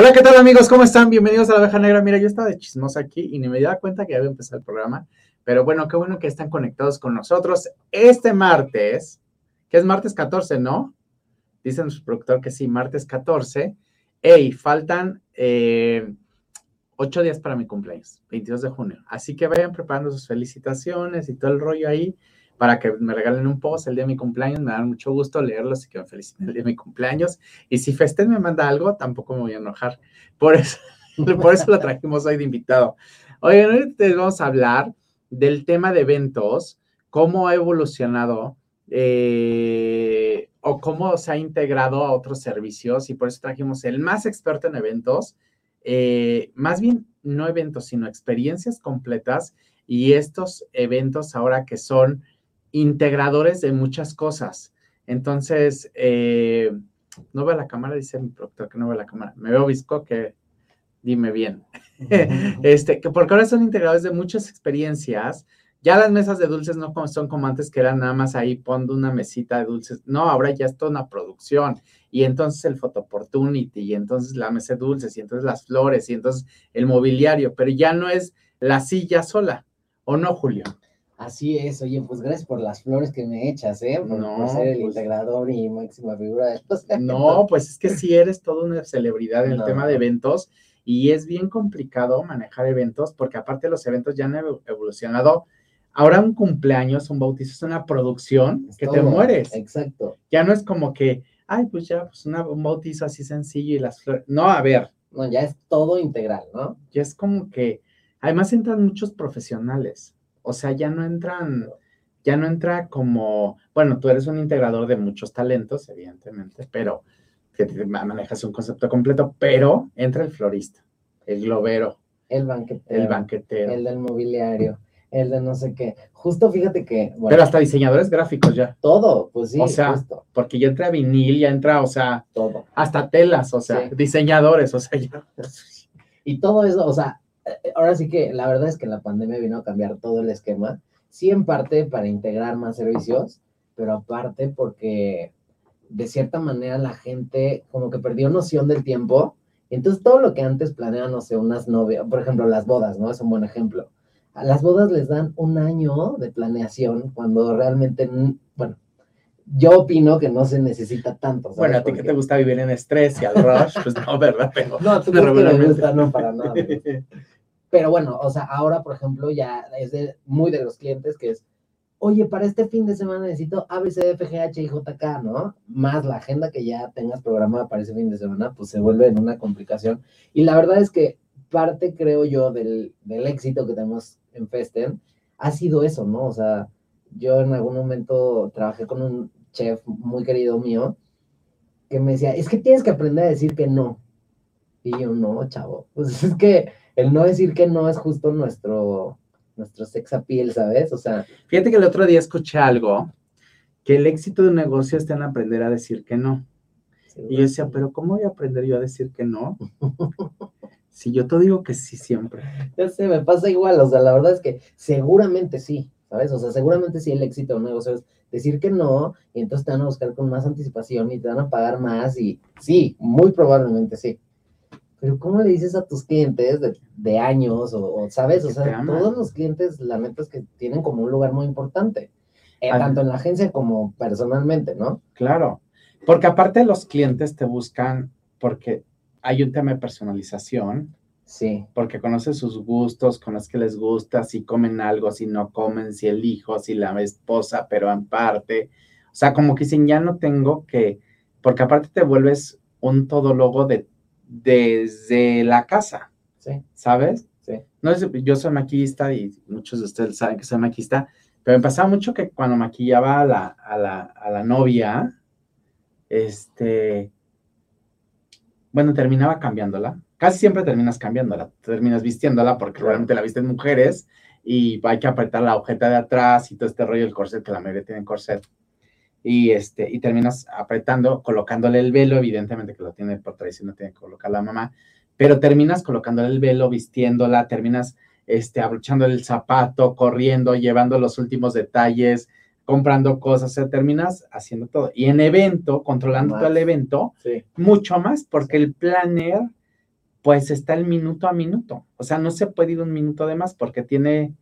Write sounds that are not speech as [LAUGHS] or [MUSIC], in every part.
Hola, ¿qué tal amigos? ¿Cómo están? Bienvenidos a la abeja negra. Mira, yo estaba de chismosa aquí y ni me di cuenta que había empezado el programa. Pero bueno, qué bueno que están conectados con nosotros. Este martes, que es martes 14, ¿no? Dice nuestro productor que sí, martes 14. Ey, faltan eh, ocho días para mi cumpleaños, 22 de junio. Así que vayan preparando sus felicitaciones y todo el rollo ahí para que me regalen un post el día de mi cumpleaños. Me da mucho gusto leerlos y que me feliciten el día de mi cumpleaños. Y si Festen me manda algo, tampoco me voy a enojar. Por eso, [LAUGHS] por eso lo trajimos hoy de invitado. Hoy les vamos a hablar del tema de eventos, cómo ha evolucionado eh, o cómo se ha integrado a otros servicios. Y por eso trajimos el más experto en eventos. Eh, más bien, no eventos, sino experiencias completas y estos eventos ahora que son integradores de muchas cosas. Entonces, eh, no veo la cámara, dice mi productor que no veo la cámara. Me veo visco que dime bien. [LAUGHS] este, que porque ahora son integradores de muchas experiencias. Ya las mesas de dulces no son como antes que eran nada más ahí poniendo una mesita de dulces. No, ahora ya es toda una producción. Y entonces el photo opportunity, y entonces la mesa de dulces, y entonces las flores, y entonces el mobiliario, pero ya no es la silla sola. ¿O no, Julio? Así es, oye, pues gracias por las flores que me echas, ¿eh? Por, no, ser el pues integrador y máxima figura de los No, pues es que sí eres toda una celebridad en el tema de eventos y es bien complicado manejar eventos porque aparte los eventos ya han evolucionado. Ahora un cumpleaños, un bautizo es una producción que te mueres. Exacto. Ya no es como que, ay, pues ya, pues un bautizo así sencillo y las flores. No, a ver. No, ya es todo integral, ¿no? Ya es como que, además entran muchos profesionales o sea, ya no entran, ya no entra como, bueno, tú eres un integrador de muchos talentos, evidentemente, pero que manejas un concepto completo, pero entra el florista, el globero, el banquetero, el banquetero, el del mobiliario, el de no sé qué. Justo fíjate que. pero hasta diseñadores gráficos ya. Todo, pues sí. O sea, porque ya entra vinil, ya entra, o sea, todo. Hasta telas, o sea, diseñadores, o sea, ya. Y todo eso, o sea, ahora sí que la verdad es que la pandemia vino a cambiar todo el esquema, sí en parte para integrar más servicios, pero aparte porque de cierta manera la gente como que perdió noción del tiempo. entonces todo lo que antes planeaban, no sé, unas novias, por ejemplo, las bodas, ¿no? Es un buen ejemplo. A las bodas les dan un año de planeación cuando realmente, bueno, yo opino que no se necesita tanto. Bueno, a ti que te gusta vivir en estrés y al rush, pues no, ¿verdad? Pero [LAUGHS] no, tú no me gusta, no para nada. [LAUGHS] Pero bueno, o sea, ahora, por ejemplo, ya es de, muy de los clientes que es, oye, para este fin de semana necesito ABCDFGH y JK, ¿no? Más la agenda que ya tengas programada para ese fin de semana, pues se vuelve en una complicación. Y la verdad es que parte, creo yo, del, del éxito que tenemos en Festen ha sido eso, ¿no? O sea, yo en algún momento trabajé con un chef muy querido mío que me decía, es que tienes que aprender a decir que no. Y yo, no, chavo, pues es que el no decir que no es justo nuestro, nuestro sex appeal, ¿sabes? O sea. Fíjate que el otro día escuché algo, que el éxito de un negocio está en aprender a decir que no. y yo decía, pero ¿cómo voy a aprender yo a decir que no? [LAUGHS] si yo te digo que sí siempre. Ya sé, me pasa igual, o sea, la verdad es que seguramente sí, ¿sabes? O sea, seguramente sí el éxito de un negocio es decir que no, y entonces te van a buscar con más anticipación y te van a pagar más, y sí, muy probablemente sí pero ¿cómo le dices a tus clientes de, años o, sabes? O sea, todos los clientes, la neta es que tienen como un lugar muy importante, eh, tanto en la agencia como personalmente, ¿no? Claro, porque aparte los clientes te buscan porque hay un tema de personalización. Sí. Porque conoces sus gustos, conoces que les gusta, si comen algo, si no comen, si el hijo, si la esposa, pero en parte. O sea, como que dicen, ya no tengo que, porque aparte te vuelves un todólogo de desde la casa. Sí. ¿Sabes? Sí. No yo soy maquillista y muchos de ustedes saben que soy maquillista, pero me pasaba mucho que cuando maquillaba a la, a la, a la novia, este, bueno, terminaba cambiándola. Casi siempre terminas cambiándola, terminas vistiéndola porque realmente la visten mujeres y hay que apretar la agujeta de atrás y todo este rollo del corset, que la mayoría tiene corset y, este, y terminas apretando, colocándole el velo, evidentemente que lo tiene por tradición, no tiene que colocar la mamá, pero terminas colocándole el velo, vistiéndola, terminas este, abrochando el zapato, corriendo, llevando los últimos detalles, comprando cosas, o sea, terminas haciendo todo. Y en evento, controlando todo el evento, mucho más, porque el planner pues está el minuto a minuto. O sea, no se puede ir un minuto de más porque tiene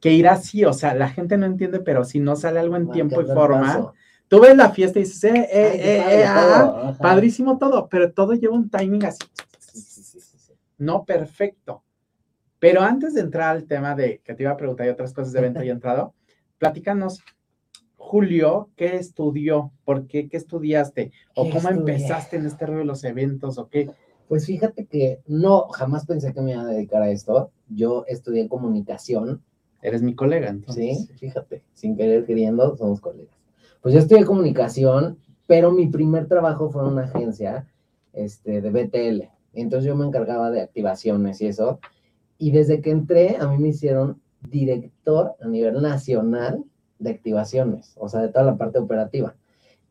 que ir así. O sea, la gente no entiende, pero si no sale algo en tiempo y forma, tú ves la fiesta y dices, eh, eh, eh, eh ah, padrísimo todo, pero todo lleva un timing así. No perfecto. Pero antes de entrar al tema de que te iba a preguntar y otras cosas de evento y [LAUGHS] entrado, platícanos, Julio, ¿qué estudió? ¿Por qué? ¿Qué estudiaste? ¿O cómo empezaste en este rollo de los eventos? ¿O qué? Pues fíjate que no, jamás pensé que me iba a dedicar a esto. Yo estudié comunicación. Eres mi colega, entonces. Sí, fíjate, sin querer queriendo, somos colegas. Pues yo estudié comunicación, pero mi primer trabajo fue en una agencia este, de BTL. Entonces yo me encargaba de activaciones y eso. Y desde que entré, a mí me hicieron director a nivel nacional de activaciones, o sea, de toda la parte operativa.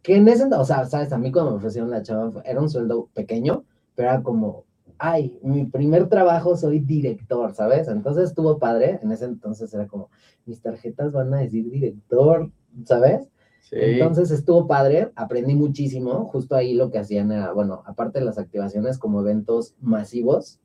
Que en ese, o sea, sabes, a mí cuando me ofrecieron la chava, era un sueldo pequeño, pero era como, ay, mi primer trabajo soy director, ¿sabes? Entonces estuvo padre, en ese entonces era como, mis tarjetas van a decir director, ¿sabes? Sí. Entonces estuvo padre, aprendí muchísimo, justo ahí lo que hacían era, bueno, aparte de las activaciones como eventos masivos,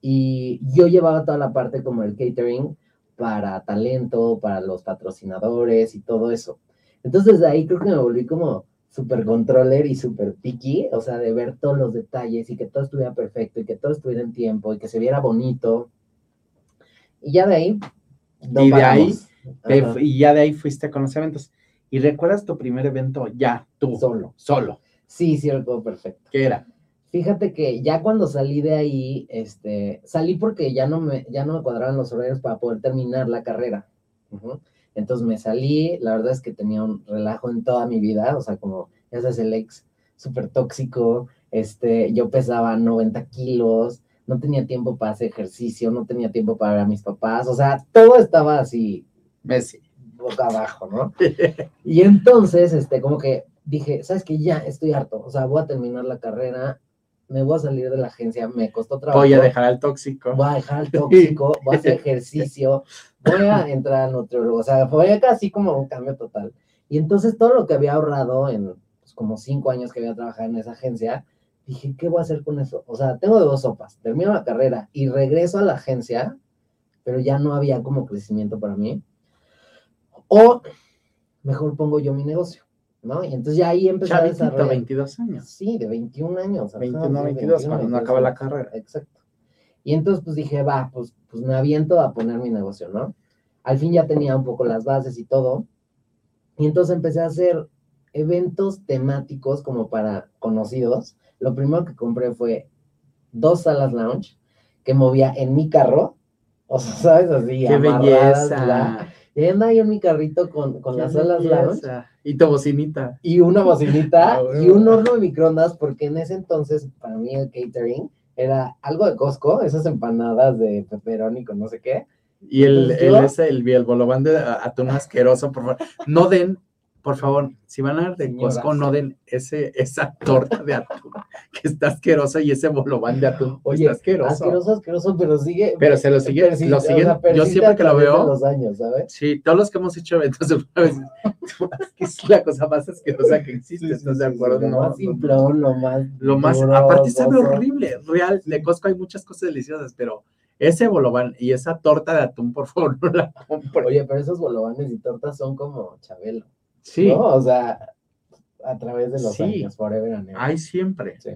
y yo llevaba toda la parte como el catering, para talento, para los patrocinadores y todo eso. Entonces de ahí creo que me volví como super controller y super picky, o sea, de ver todos los detalles y que todo estuviera perfecto y que todo estuviera en tiempo y que se viera bonito. Y ya de ahí... y de ahí, y ya de ahí fuiste con los eventos. ¿Y recuerdas tu primer evento ya, tú? Solo. Solo. Sí, sí, recuerdo perfecto. ¿Qué era? Fíjate que ya cuando salí de ahí, este, salí porque ya no me, ya no me cuadraban los horarios para poder terminar la carrera. Entonces me salí, la verdad es que tenía un relajo en toda mi vida, o sea, como, ya sabes, el ex súper tóxico, este, yo pesaba 90 kilos, no tenía tiempo para hacer ejercicio, no tenía tiempo para ver a mis papás, o sea, todo estaba así, Messi. boca abajo, ¿no? [LAUGHS] y entonces, este, como que dije, ¿sabes qué? Ya estoy harto, o sea, voy a terminar la carrera, me voy a salir de la agencia, me costó trabajo. Voy a dejar al tóxico. Voy a dejar al [LAUGHS] tóxico, voy a hacer ejercicio, voy a entrar al nutriólogo, o sea, fue casi como un cambio total. Y entonces todo lo que había ahorrado en pues, como cinco años que había trabajado en esa agencia, dije, ¿qué voy a hacer con eso? O sea, tengo de dos sopas, termino la carrera y regreso a la agencia, pero ya no había como crecimiento para mí. O mejor pongo yo mi negocio. ¿No? Y entonces ya ahí empecé a desarrollar. 22 años. Sí, de 21 años. 21, 22, cuando no acaba la carrera. Exacto. Y entonces pues dije, va, pues, pues me aviento a poner mi negocio, ¿no? Al fin ya tenía un poco las bases y todo. Y entonces empecé a hacer eventos temáticos como para conocidos. Lo primero que compré fue dos salas lounge que movía en mi carro. O sea, ¿sabes? Así, ¡Qué belleza! Y anda ahí en mi carrito con, con las salas lounge. Y tu bocinita. Y una bocinita [LAUGHS] ah, y un horno de microondas, porque en ese entonces, para mí el catering era algo de Costco, esas empanadas de pepperoni con no sé qué. Y el, el, ese, el, el bolobán de atún asqueroso, por favor. No den por favor, si van a ver de Costco, no den ese, esa torta de atún [LAUGHS] que está asquerosa y ese bolobán de atún Oye, está asqueroso. Asqueroso, asqueroso, pero sigue. Pero se lo sigue, lo sigue. yo siempre que lo veo. Los años, ¿sabes? Sí, todos los que hemos hecho eventos, [LAUGHS] [LAUGHS] es la cosa más asquerosa que existe, ¿estás de acuerdo? lo más simplón, lo más. Lo más, aparte sabe horrible, real. De Costco hay muchas cosas deliciosas, pero ese bolobán y esa torta de atún, por favor, no la compren. Oye, pero esos bolobanes y tortas son como Chabelo. Sí. O sea, a través de los años, forever and ever. Ay, siempre. Sí.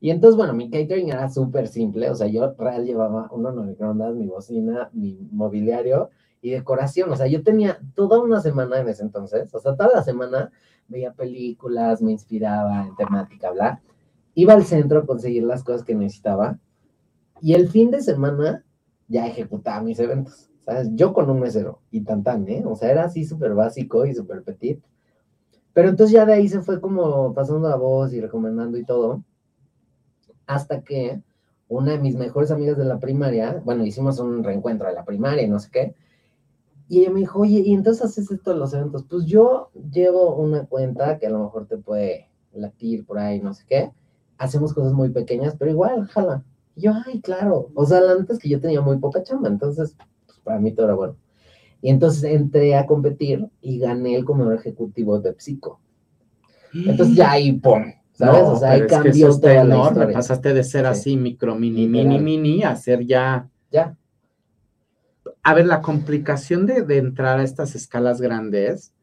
Y entonces, bueno, mi catering era súper simple, o sea, yo real llevaba unos microondas, mi bocina, mi mobiliario y decoración, o sea, yo tenía toda una semana en ese entonces, o sea, toda la semana veía películas, me inspiraba en temática, bla. Iba al centro a conseguir las cosas que necesitaba y el fin de semana ya ejecutaba mis eventos. Yo con un mesero y tan tan, ¿eh? O sea, era así súper básico y súper petit. Pero entonces ya de ahí se fue como pasando la voz y recomendando y todo. Hasta que una de mis mejores amigas de la primaria, bueno, hicimos un reencuentro de la primaria y no sé qué. Y ella me dijo, oye, ¿y entonces haces esto de los eventos? Pues yo llevo una cuenta que a lo mejor te puede latir por ahí, no sé qué. Hacemos cosas muy pequeñas, pero igual, jala. Y yo, ay, claro. O sea, antes que yo tenía muy poca chamba, entonces para mí todo era bueno. Y entonces entré a competir y gané el comedor ejecutivo de PepsiCo. Entonces ya ahí, ¡pum! ¿Sabes? No, o sea, ahí pero es que cambió la historia. Pasaste de ser Sí. así micro, mini, mini, mini, a ser ya. Ya. A ver, la complicación de, de entrar a estas escalas grandes,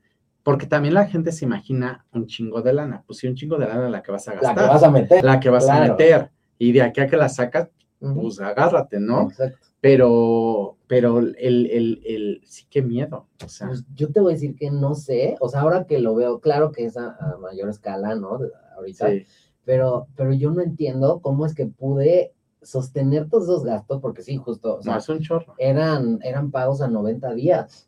porque también la gente se imagina un chingo de lana. Pues sí, un chingo de lana la que vas a La gastar. que vas a meter. la que vas a meter. Y de aquí a que la sacas, pues agárrate, ¿no? Exacto. Pero, pero el, el, el, sí que miedo. O sea, Pues yo te voy a decir que no sé, o sea, ahora que lo veo, claro que es a, a mayor escala, ¿no? Ahorita, sí. pero, pero yo no entiendo cómo es que pude sostener todos esos gastos, porque sí, justo, o sea, un chorro. eran, eran pagos a 90 días.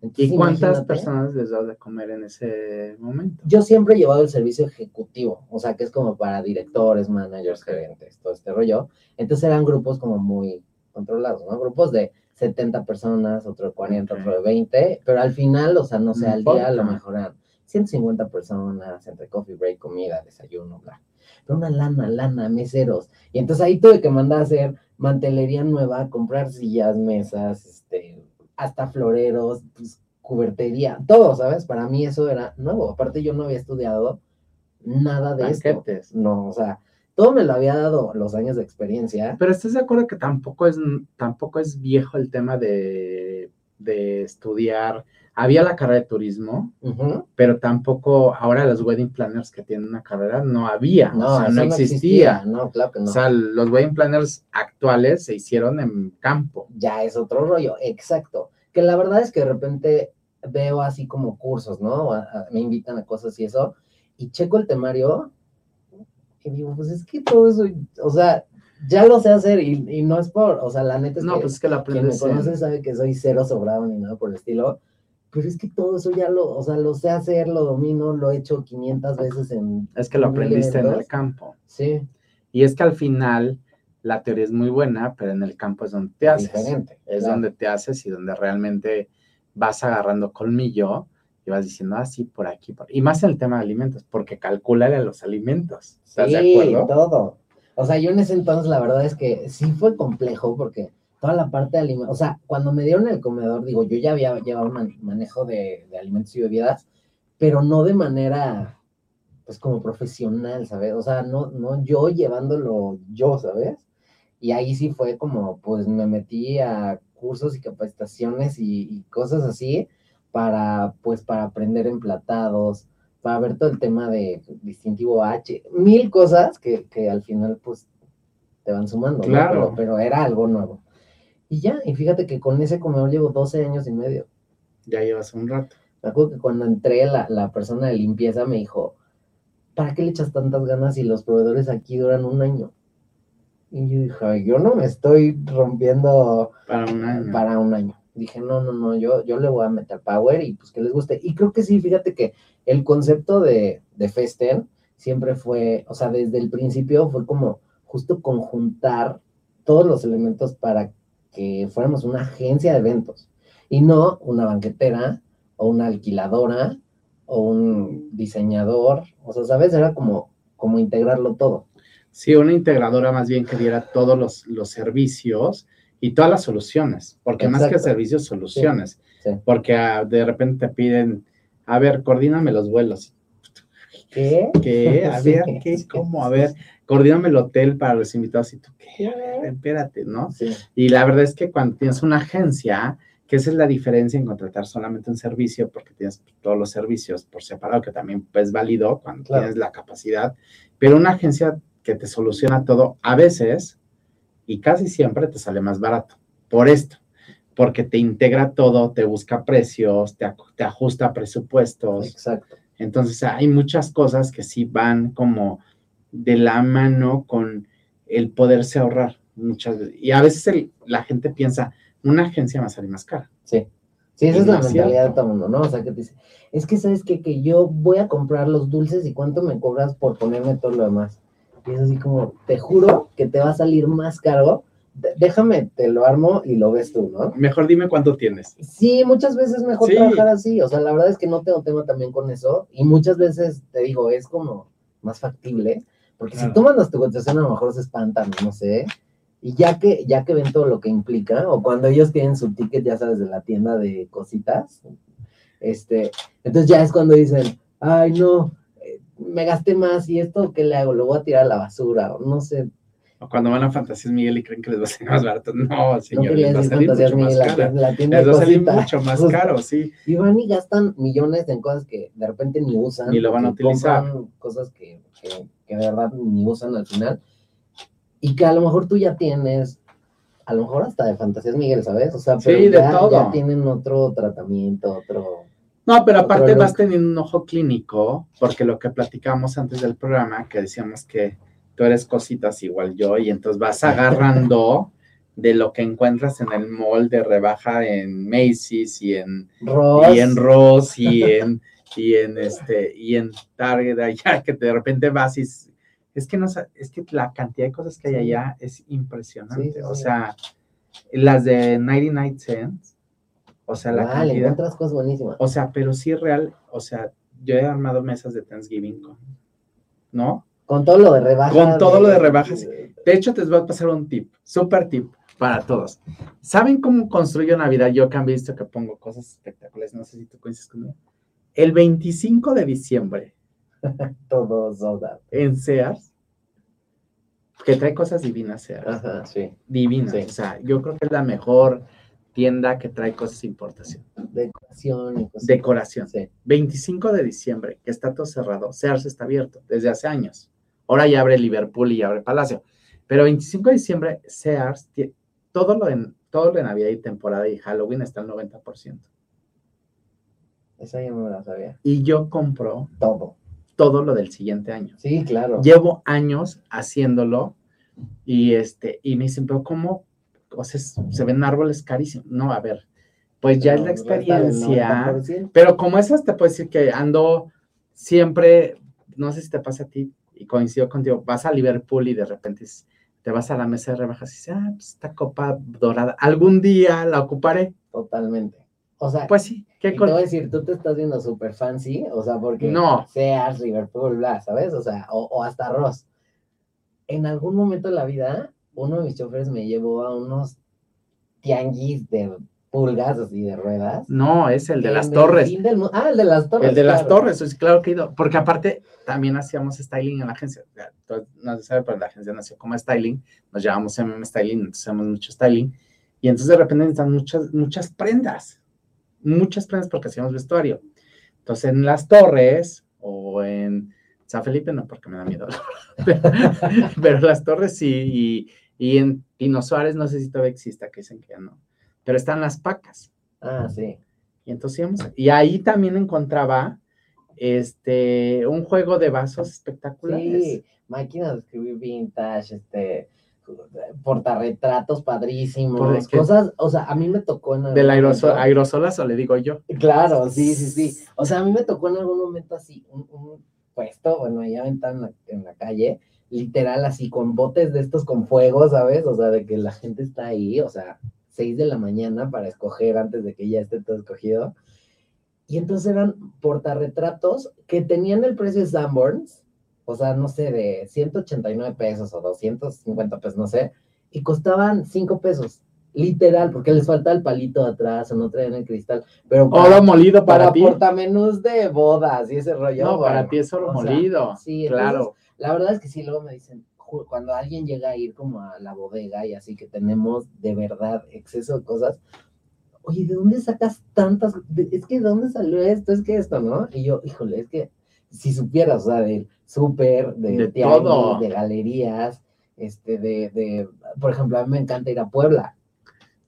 Entonces, ¿Y cuántas personas les das de comer en ese momento? Yo siempre he llevado el servicio ejecutivo, o sea, que es como para directores, managers, gerentes, todo este rollo. Entonces eran grupos como muy controlados, ¿no? Grupos de 70 personas, otro de 40, otro de 20, pero al final, o sea, no sé, al día a lo mejor eran 150 personas, entre coffee break, comida, desayuno, bla. Pero una lana, lana, meseros. Y entonces ahí tuve que mandar a hacer mantelería nueva, comprar sillas, mesas, este, hasta floreros, pues, cubertería, todo, ¿sabes? Para mí eso era nuevo. Aparte yo no había estudiado nada de esto. No, o sea, todo me lo había dado los años de experiencia. Pero estás de acuerdo que tampoco es, tampoco es viejo el tema de, de estudiar. Había la carrera de turismo, Ujú. pero tampoco ahora los wedding planners que tienen una carrera no había, No, o sea, no existía. No, claro que no. O sea, los wedding planners actuales se hicieron en campo. ya es otro rollo, exacto. Que la verdad es que de repente veo así como cursos, ¿no? Me invitan a cosas y eso, y checo el temario y digo, pues es que todo eso, o sea, ya lo sé hacer y, y no es por, o sea, la neta es No, que pues es que la quien me aprendes. conoce sabe que soy cero sobrado ni nada por el estilo, pero es que todo eso ya lo, o sea, lo sé hacer, lo domino, lo he hecho 500 veces en... Es que lo aprendiste en el campo. Sí, Y es que al final la teoría es muy buena, pero en el campo es donde te haces. diferente. Es claro. donde te haces y donde realmente vas agarrando colmillo y vas diciendo, ah, sí, por aquí, por... Y más en el tema de alimentos, porque calcúlale los alimentos. ¿Estás de Sí, acuerdo? todo. O sea, yo en ese entonces la verdad es que sí fue complejo porque toda la parte de alimentos, o sea, cuando me dieron el comedor, digo, yo ya había llevado un man- manejo de, de alimentos y bebidas, pero no de manera, pues como profesional, ¿sabes? O sea, no, no yo llevándolo yo, ¿sabes? Y ahí sí fue como, pues me metí a cursos y capacitaciones y, y cosas así para, pues, para aprender emplatados, para ver todo el tema de distintivo H, mil cosas que, que al final, pues, te van sumando, ¿no? Claro. Pero, pero era algo nuevo. Y ya, y fíjate que con ese comedor llevo 12 años y medio. Ya llevas un rato. Me acuerdo que cuando entré, la, la persona de limpieza me dijo, ¿para qué le echas tantas ganas si los proveedores aquí duran un año? Y yo dije, "Ay, yo no me estoy rompiendo Para un año. para un año. Dije, no, no, no, yo, yo le voy a meter power y pues que les guste. Y creo que sí, fíjate que el concepto de, de Festen siempre fue, o sea, desde el principio fue como justo conjuntar todos los elementos para que fuéramos una agencia de eventos y no una banquetera o una alquiladora o un diseñador. O sea, ¿sabes? Era como, como integrarlo todo. Sí, una integradora más bien que diera todos los, los servicios y todas las soluciones, porque más que servicios, soluciones. sí. Porque ah, de repente te piden, a ver, coordíname los vuelos. ¿Qué? ¿Qué? [LAUGHS] A Sí, ver, ¿qué? ¿Cómo? A ver, coordíname el hotel para los invitados. ¿Y tú qué? ¿Qué? Espérate, ¿no? Sí, Y la verdad es que cuando tienes una agencia, que esa es la diferencia en contratar solamente un servicio, porque tienes todos los servicios por separado, que también es válido cuando Claro. tienes la capacidad, pero una agencia que te soluciona todo, a veces y casi siempre te sale más barato. Por esto, porque te integra todo, te busca precios, te, te ajusta presupuestos. exacto. Entonces hay muchas cosas que sí van como de la mano con el poderse ahorrar muchas veces. Y a veces el- la gente piensa, una agencia va a salir más cara. Sí. Sí, esa Y es no la mentalidad de todo mundo, ¿no? O sea, que te dice, es que sabes qué? que yo voy a comprar los dulces y cuánto me cobras por ponerme todo lo demás. Y es así como, te juro que te va a salir más caro. Déjame, te lo armo y lo ves tú, ¿no? Mejor dime cuánto tienes. Sí, muchas veces es mejor Sí. trabajar así. O sea, la verdad es que no tengo tema también con eso. Y muchas veces, te digo, es como más factible. Porque Claro. si tú mandas tu cotización, a lo mejor se espantan, no sé. Y ya que, ya que ven todo lo que implica, o cuando ellos tienen su ticket, ya sabes, de la tienda de cositas, este, entonces ya es cuando dicen, ay, no, me gasté más y esto, ¿qué le hago? Lo voy a tirar a la basura, o no sé. O cuando van a Fantasías Miguel y creen que les va a salir más barato. No, señor, no les va a salir mucho más caro. Les va a salir mucho más caro, sí. Y van y gastan millones en cosas que de repente ni usan. Ni lo van a utilizar. Cosas que, que, que de verdad ni usan al final. Y que a lo mejor tú ya tienes a lo mejor hasta de Fantasías Miguel, ¿sabes? O sea, pero sí, ya, de todo. ya tienen otro tratamiento, otro... No, pero aparte vas teniendo un ojo clínico, porque lo que platicamos antes del programa, que decíamos que tú eres cositas igual yo, y entonces vas [LAUGHS] agarrando de lo que encuentras en el mall de rebaja en Macy's y en, Ross, y en Ross y en, y en este y en Target [LAUGHS] allá, que de repente vas y es, que no es que la cantidad de cosas que hay allá es impresionante. Sí, sí, O sí. sea, las de 99 cents, o sea, la vale, cantidad. encuentras cosas buenísimas. O sea, pero sí real, o sea, yo he armado mesas de Thanksgiving con, ¿no? Con todo lo de rebajas. Con todo lo de rebajas. De hecho, te voy a pasar un tip, súper tip para todos. ¿Saben cómo construyo Navidad? Yo que han visto que pongo cosas espectaculares, no sé si tú coincides conmigo. El 25 de diciembre Todo sold out. en Sears, que trae cosas divinas Sears, Ajá, sí. divinas. Sí. O sea, yo creo que es la mejor tienda que trae cosas de importación, Decoración y cosas. decoración. Sí. 25 de diciembre, que está todo cerrado, Sears está abierto desde hace años. Ahora ya abre Liverpool y ya abre Palacio. Pero 25 de diciembre, Sears, todo lo, de, todo lo de Navidad y temporada y Halloween está al 90%. Esa yo no me la sabía. Y yo compro Todo. todo lo del siguiente año. Sí, claro. Llevo años haciéndolo y, este, y me dicen, pero ¿cómo? O sea, se ven árboles carísimos. No, a ver, pues ya es la experiencia. 90%. Pero como esas te puedo decir que ando siempre, no sé si te pasa a ti, y coincido contigo, vas a Liverpool y de repente te vas a la mesa de rebajas y dices, ah, pues esta copa dorada, algún día la ocuparé. Totalmente. O sea, Pues sí, qué te con... voy a decir, tú te estás viendo súper fancy, o sea, porque No. Sears, Liverpool, bla, ¿sabes? O sea, o, o hasta Ross. En algún momento de la vida, uno de mis choferes me llevó a unos tianguis de pulgas, así de ruedas. No, es el de las torres. del ah, el de las torres. El de las claro. torres, es claro que he ido, porque aparte también hacíamos styling en la agencia. No se sabe, pero la agencia nació como styling, nos llamamos MM Styling, entonces hacemos mucho styling. Y entonces de repente necesitan muchas, muchas prendas, muchas prendas porque hacíamos vestuario. Entonces en las torres o en San Felipe, no, porque me da miedo, [LAUGHS] pero, pero las torres sí, y, y en Pino Suárez, no sé si todavía exista, que dicen que ya no, pero están las pacas. Ah, sí. Y entonces íbamos, y ahí también encontraba este un juego de vasos espectaculares. Sí, máquinas de escribir vintage, este, portarretratos padrísimos, cosas, o sea, a mí me tocó en algún Del aerosol, aerosolazo, le digo yo. Claro, sí, sí, sí. O sea, a mí me tocó en algún momento así un, un puesto, bueno, ahí aventado en la, en la calle, literal así con botes de estos con fuego, ¿sabes? O sea, de que la gente está ahí, o sea, seis de la mañana para escoger antes de que ya esté todo escogido. Y entonces eran portarretratos que tenían el precio de Sanborns, o sea, no sé, de 189 pesos o 250 pesos, no sé, y costaban 5 pesos, literal, porque les falta el palito de atrás o no traían el cristal, pero Oro molido para, para ti. portamenús de bodas y ese rollo. No, para bueno, ti es oro o sea, molido. sí, claro. La verdad es que sí, luego me dicen, cuando alguien llega a ir como a la bodega y así que tenemos de verdad exceso de cosas, oye, ¿de dónde sacas tantas? es que ¿de dónde salió esto? Es que esto, ¿no? Y yo, híjole, es que si supieras, o sea, del súper, de, De tianguis, todo. de galerías, este, de, de, por ejemplo, a mí me encanta ir a Puebla.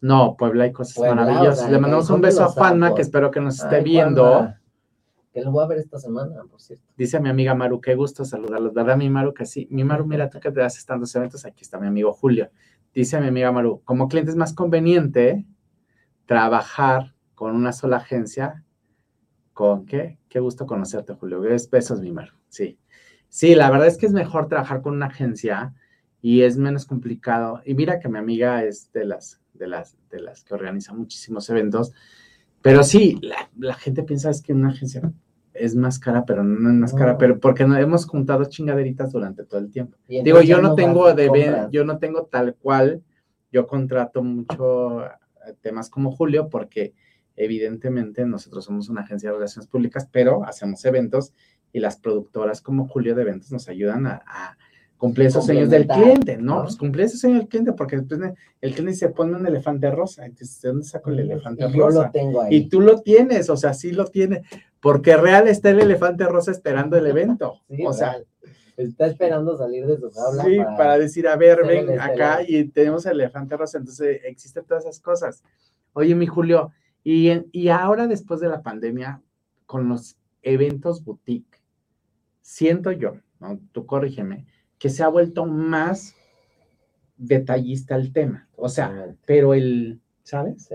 No, Puebla hay cosas Puebla, maravillosas. o sea, Le mandamos un beso a Sapos. que espero que nos esté Ay, viendo. Que lo voy a ver esta semana, por cierto. Dice mi amiga Maru, qué gusto saludarlos. ¿Verdad, mi Maru? Que sí. Mi Maru, mira, tú que te haces tantos eventos, aquí está mi amigo Julio. Dice mi amiga Maru, como cliente es más conveniente trabajar con una sola agencia. ¿Con qué? Qué gusto conocerte, Julio. Besos, mi Maru. Sí. Sí, la verdad es que es mejor trabajar con una agencia y es menos complicado. Y mira que mi amiga es de las, de las, de las que organiza muchísimos eventos. Pero sí, la, la gente piensa es que una agencia es más cara, pero no es más No. cara, pero porque no hemos juntado chingaderitas durante todo el tiempo. Digo, yo no tengo de yo no tengo tal cual, yo contrato mucho eh, temas como Julio, porque evidentemente nosotros somos una agencia de relaciones públicas, pero hacemos eventos y las productoras como Julio de Eventos nos ayudan a, cumplir esos sueños del cliente, ¿no? Pues cumplir esos sueños del cliente, porque después el cliente dice, pone un elefante rosa, entonces, ¿de dónde saco el elefante rosa? Yo lo tengo ahí. Y tú lo tienes, o sea, sí lo tienes, porque real está el elefante rosa esperando el evento. [LAUGHS] o sea, está esperando salir de su jaula. Sí, para, decir, a ver, ven acá y tenemos el elefante rosa, entonces existen todas esas cosas. Oye, mi Julio, y, y ahora después de la pandemia, con los eventos boutique, siento yo, ¿no? tú corrígeme, que se ha vuelto más detallista el tema. O sea, pero el, ¿sabes?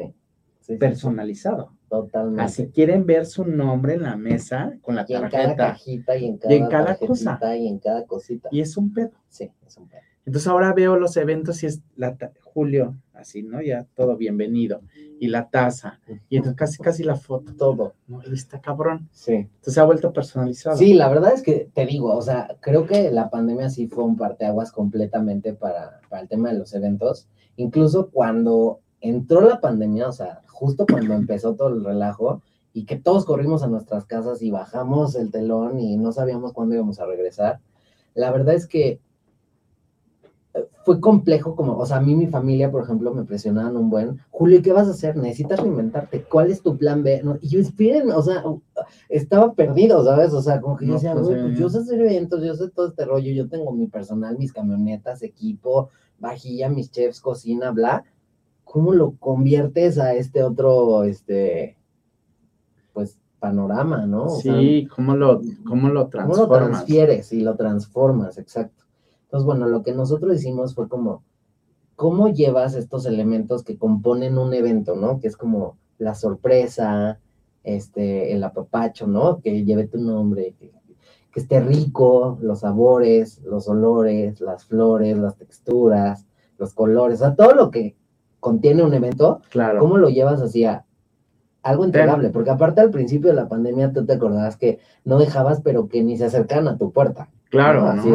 Sí. Personalizado. Totalmente. Así quieren ver su nombre en la mesa con la tarjeta. En cada cajita y en cada, y en cada cosa. Y en cada cosita. Y es un pedo. Sí, es un pedo. Entonces ahora veo los eventos y es la Julio, así, ¿no? Ya todo bienvenido. Y la taza. Y entonces casi, casi la foto. Todo. ¿no? Y está cabrón. Sí. Entonces se ha vuelto personalizado. Sí, la verdad es que te digo, o sea, creo que la pandemia sí fue un parteaguas completamente para, para el tema de los eventos. Incluso cuando entró la pandemia, o sea, justo cuando empezó todo el relajo, y que todos corrimos a nuestras casas y bajamos el telón y no sabíamos cuándo íbamos a regresar, la verdad es que fue complejo, como, o sea, a mí mi familia, por ejemplo, me presionaban un buen, Julio, ¿qué vas a hacer? Necesitas reinventarte, ¿cuál es tu plan B? y yo, esperen, o sea, estaba perdido, ¿sabes? O sea, como que yo decía, pues, pues, yo sé hacer eventos, yo sé todo este rollo, yo tengo mi personal, mis camionetas, equipo, vajilla, mis chefs, cocina, bla, ¿cómo lo conviertes a este otro, este, pues, panorama, ¿no? sí, ¿cómo lo, cómo lo transformas? ¿Cómo lo transfieres y lo transformas, exacto? Entonces, bueno, lo que nosotros hicimos fue como, ¿cómo llevas estos elementos que componen un evento, ¿no? Que es como la sorpresa, este, el apapacho, ¿no? Que lleve tu nombre, que, esté rico, los sabores, los olores, las flores, las texturas, los colores, o sea, todo lo que contiene un evento, claro. ¿cómo lo llevas hacia algo entregable? Porque aparte al principio de la pandemia tú te acordabas que no dejabas, pero que ni se acercaban a tu puerta. Claro, Así,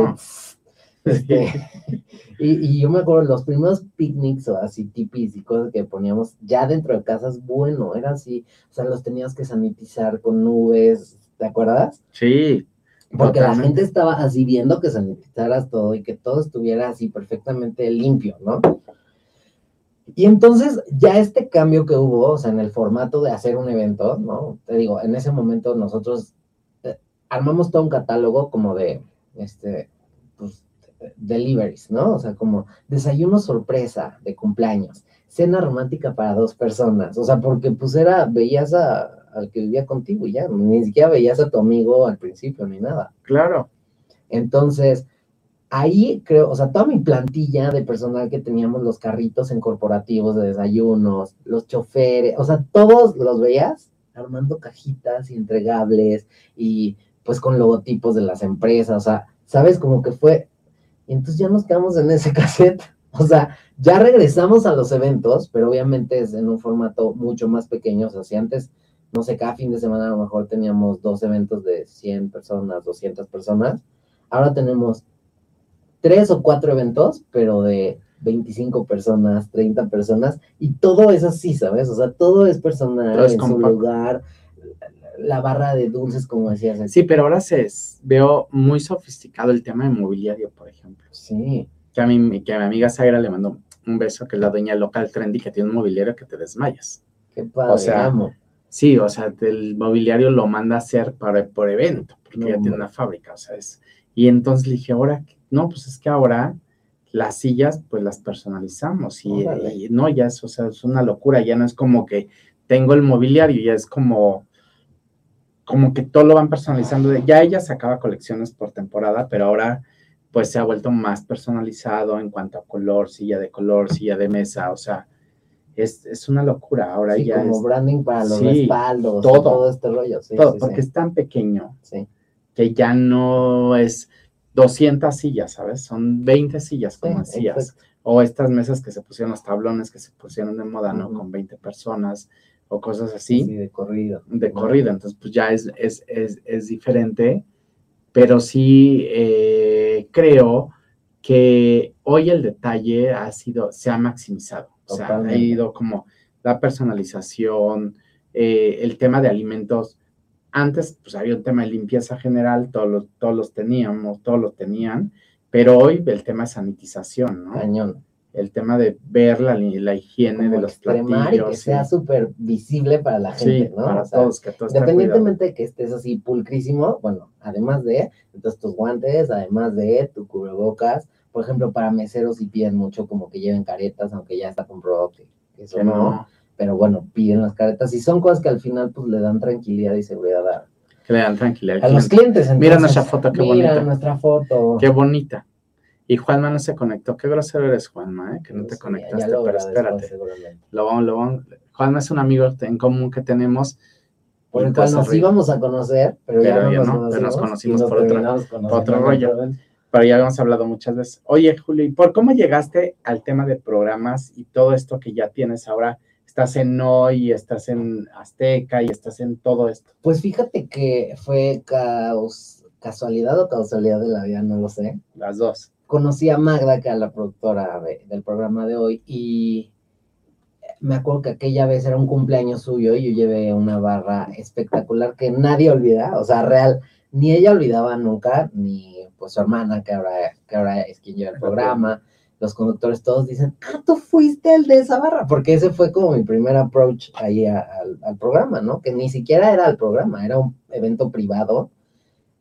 este, [LAUGHS] [LAUGHS] y, yo me acuerdo, los primeros picnics o así tipis y cosas que poníamos ya dentro de casas, bueno, era así, o sea, los tenías que sanitizar con nubes, ¿te acuerdas? Sí. Porque la gente estaba así viendo que sanitizaras todo y que todo estuviera así perfectamente limpio, ¿no? Y entonces ya este cambio que hubo, o sea, en el formato de hacer un evento, ¿no? Te digo, en ese momento nosotros eh, armamos todo un catálogo como de, este, pues, deliveries, ¿no? O sea, como desayuno sorpresa de cumpleaños, cena romántica para dos personas, o sea, porque pues era, veías a, al que vivía contigo y ya, ni siquiera veías a tu amigo al principio ni nada. Claro. Entonces, ahí creo, o sea, toda mi plantilla de personal que teníamos, los carritos en corporativos de desayunos, los choferes, o sea, todos los veías armando cajitas y entregables y pues con logotipos de las empresas, o sea, sabes, como que fue y entonces ya nos quedamos en ese [LAUGHS] cassette. O sea, ya regresamos a los eventos, pero obviamente es en un formato mucho más pequeño. O sea, si antes, no sé, cada fin de semana a lo mejor teníamos dos eventos de 100 personas, 200 personas, ahora tenemos tres o cuatro eventos, pero de 25 personas, 30 personas, y todo es así, ¿sabes? O sea, todo es personal, en su lugar, la barra de dulces, como decías. Sí, pero ahora se veo muy sofisticado el tema de mobiliario, por ejemplo. Sí. Que a, mi, que a mi amiga Zaira le mandó un beso, que es la dueña local trendy, que tiene un mobiliario que te desmayas. Qué padre, o sea, Sí, o sea, el mobiliario lo manda a hacer para, por evento, porque ya tiene una fábrica, o sea, es... Y entonces le dije, ahora, no, pues es que ahora las sillas, pues las personalizamos y, y, no, ya es, o sea, es una locura, ya no es como que tengo el mobiliario, ya es como como que todo lo van personalizando. Ya ella sacaba colecciones por temporada, pero ahora pues se ha vuelto más personalizado en cuanto a color, silla de color, silla de mesa, o sea, es, una locura. Ahora ya como branding para los respaldos, todo, todo este rollo. Sí, todo, porque es tan pequeño que ya no es 200 sillas, ¿sabes? Son 20 sillas, como decías. O estas mesas que se pusieron, los tablones que se pusieron de moda, ¿no? Con 20 personas o cosas así. de corrido. De corrido, entonces pues ya es, es, es, es diferente, pero sí eh, creo que hoy el detalle ha sido, se ha maximizado, o sea, ha ido como la personalización, eh, el tema de alimentos. antes pues había un tema de limpieza general, todos los, todos los teníamos, todos los tenían, pero hoy el tema es sanitización, ¿no? Cañón. El tema de ver la, la higiene Como de los y platillos. que sí. sea súper visible para la gente, Sí, ¿no? para O sea, todos, que todo está Independientemente de que estés así pulcrísimo, bueno, además de, entonces tus guantes, además de tu cubrebocas, por ejemplo, para meseros sí piden mucho como que lleven caretas, aunque ya está comprobado que eso Que no, no, pero bueno, piden las caretas y son cosas que al final pues le dan tranquilidad y seguridad a, que le dan tranquilidad. a los cliente. clientes. Mira nuestra foto, qué Mira bonita. nuestra foto. Qué bonita. Y Juanma no se conectó. Qué grosero eres, Juanma, ¿eh? que no te conectaste, lo pero espérate. Lo vamos, lo vamos. Juanma es un amigo en común que tenemos. Por el cual nos íbamos a conocer, pero, ya Pero no ya nos no, conocimos. pero nos conocimos y nos por otra- otro rollo. pero ya habíamos hablado muchas veces. Oye, Julio, ¿y por cómo llegaste al tema de programas y todo esto que ya tienes ahora? Estás en Hoy, estás en Azteca y estás en todo esto. Pues fíjate que fue casualidad o causalidad de la vida, no lo sé. Las dos. Conocí a Magda, que es la productora de- del programa de hoy, y me acuerdo que aquella vez era un cumpleaños suyo y yo llevé una barra espectacular que nadie olvida, o sea, real, ni ella olvidaba nunca, ni pues su hermana, que ahora, que ahora es quien lleva el programa, los conductores todos dicen, ah, tú fuiste el de esa barra, porque ese fue como mi primer approach ahí a- al programa, ¿no? Que ni siquiera era el programa, era un evento privado,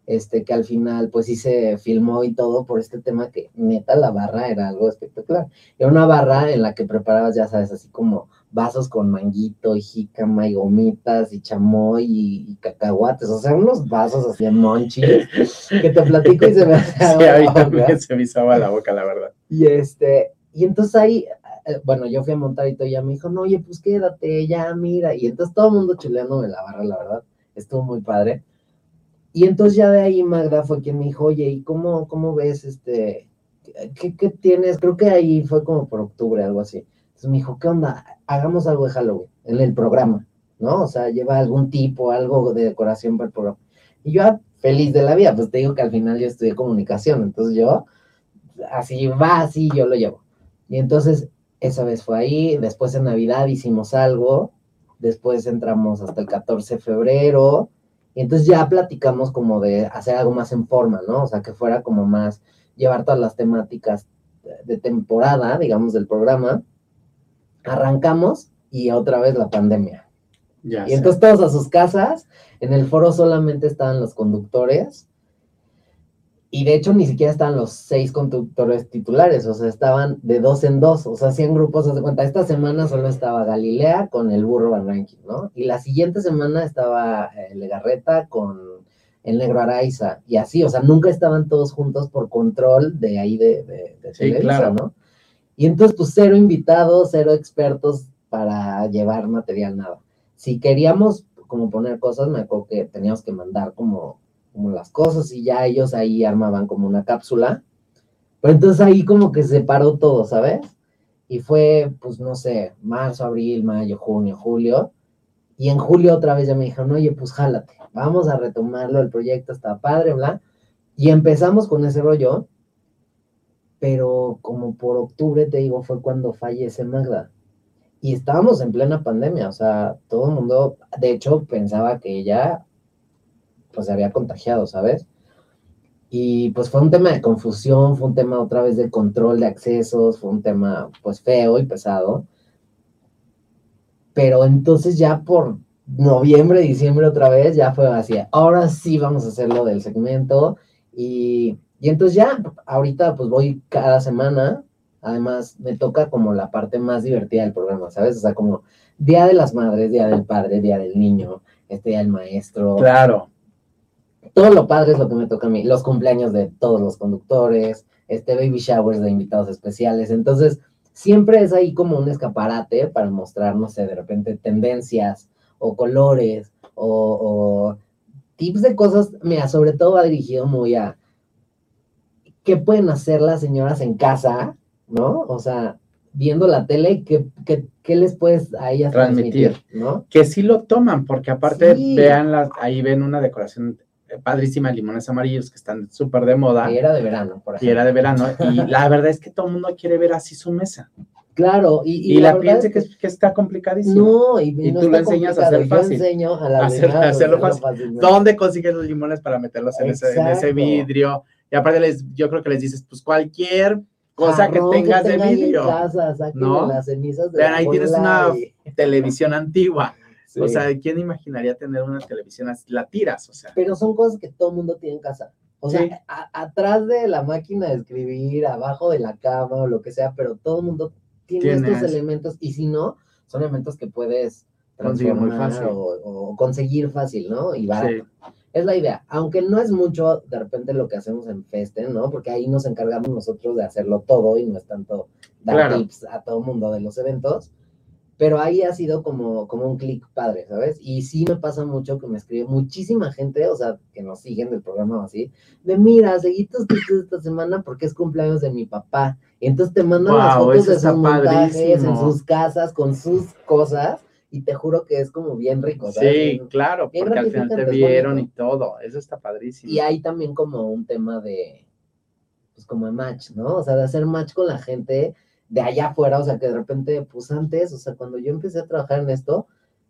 este, que al final pues sí se filmó y todo por este tema que neta la barra era algo espectacular. Era una barra en la que preparabas, ya sabes, así como vasos con manguito y jícama y gomitas y chamoy y, y cacahuates, o sea, unos vasos así de monchis que te platico y se me [LAUGHS] hace Sí, a mí también se me hizo la boca, la verdad. Y este, y entonces ahí, eh, bueno, yo fui a montar y todo, ya me dijo, no, oye, pues quédate, ya, mira. Y entonces todo el mundo chuleándome la barra, la verdad. Estuvo muy padre. Y entonces ya de ahí Magda fue quien me dijo, oye, ¿y cómo, cómo ves este, qué, qué tienes? Creo que ahí fue como por octubre, algo así. Entonces me dijo, ¿qué onda? Hagamos algo de Halloween en el programa, ¿no? O sea, lleva algún tipo, algo de decoración para el programa. Y yo, ah, feliz de la vida, pues te digo que al final yo estudié comunicación, entonces yo, así va, así yo lo llevo. Y entonces, esa vez fue ahí, después en Navidad hicimos algo, después entramos hasta el 14 de febrero, y entonces ya platicamos como de hacer algo más en forma, ¿no? O sea, que fuera como más, llevar todas las temáticas de temporada, digamos, del programa. Arrancamos y otra vez la pandemia. Ya Y sé. entonces todos a sus casas, en el foro solamente estaban los conductores, y de hecho ni siquiera estaban los seis conductores titulares, o sea, estaban de dos en dos, o sea, hacían grupos, haz de cuenta, esta semana solo estaba Galilea con el burro Van Ranking, ¿no? Y la siguiente semana estaba eh, Legarreta con el negro Araiza, y así, o sea, nunca estaban todos juntos por control de ahí de, de, de Sí, Televisa, claro. ¿no? Y entonces, pues, cero invitados, cero expertos para llevar material, nada si queríamos como poner cosas, me acuerdo que teníamos que mandar como, como las cosas y ya ellos ahí armaban como una cápsula. Pero entonces ahí como que se paró todo, ¿sabes? Y fue, pues no sé, marzo, abril, mayo, junio, julio. Y en julio otra vez ya me dijeron, oye, pues jálate, vamos a retomarlo, el proyecto está padre, bla. Y empezamos con ese rollo, pero como por octubre, te digo, fue cuando fallece Magda y estábamos en plena pandemia, o sea, todo el mundo, de hecho, pensaba que ella, pues, se había contagiado, ¿sabes? Y pues fue un tema de confusión, fue un tema otra vez de control de accesos, fue un tema, pues, feo y pesado. Pero entonces ya por noviembre, diciembre otra vez, ya fue así, ahora sí vamos a hacer lo del segmento. Y, y entonces ya, ahorita pues voy cada semana, Además, me toca como la parte más divertida del programa, ¿sabes? O sea, como Día de las Madres, Día del Padre, Día del Niño, este Día del Maestro. Claro. Todo lo padre es lo que me toca a mí. Los cumpleaños de todos los conductores, este baby showers de invitados especiales. Entonces, siempre es ahí como un escaparate para mostrar, no sé, de repente tendencias o colores o, o tips de cosas. Mira, sobre todo va dirigido muy a qué pueden hacer las señoras en casa ¿no? O sea, viendo la tele, ¿qué, qué, qué les puedes a ellas transmitir, Transmitir. ¿no? Que sí lo toman, porque aparte Sí. vean las, ahí ven una decoración padrísima, limones amarillos que están súper de moda Y era de verano, por y ejemplo. era de verano. Y [LAUGHS] la verdad es que todo el mundo quiere ver así su mesa. Claro, y, la, piensa que, está complicadísimo. No, y, y tú lo enseñas a hacer fácil. Yo enseño a, la hacer, hacerlo, fácil. ¿Dónde consigues los limones para meterlos en ese, en ese, vidrio? Y aparte les, yo creo que les dices, pues cualquier cosa que tengas de vidrio. ¿no? Las cenizas de Vean, ahí tienes una televisión antigua. O sea, ¿quién imaginaría tener una televisión así? La tiras, o sea. Pero son cosas que todo el mundo tiene en casa. O sea, atrás de la máquina de escribir, abajo de la cama o lo que sea, pero todo el mundo tiene estos elementos y si no, son elementos que puedes conseguir muy fácil. O, conseguir fácil, ¿no? Y barato. Es la idea, aunque no es mucho de repente lo que hacemos en Festen, ¿no? Porque ahí nos encargamos nosotros de hacerlo todo y no es tanto dar tips a todo el mundo de los eventos, pero ahí ha sido como, como un clic padre, ¿sabes? Y sí me pasa mucho que me escribe muchísima gente, o sea, que nos siguen del programa o así, de mira, seguí tus esta semana porque es cumpleaños de mi papá. Y entonces te mandan las fotos de sus montajes en sus casas con sus cosas y te juro que es como bien rico. ¿sabes? Sí, claro, porque al final te vieron y todo, eso está padrísimo. Y hay también como un tema de, pues como de match, ¿no? O sea, de hacer match con la gente de allá afuera, o sea, que de repente, pues antes, o sea, cuando yo empecé a trabajar en esto,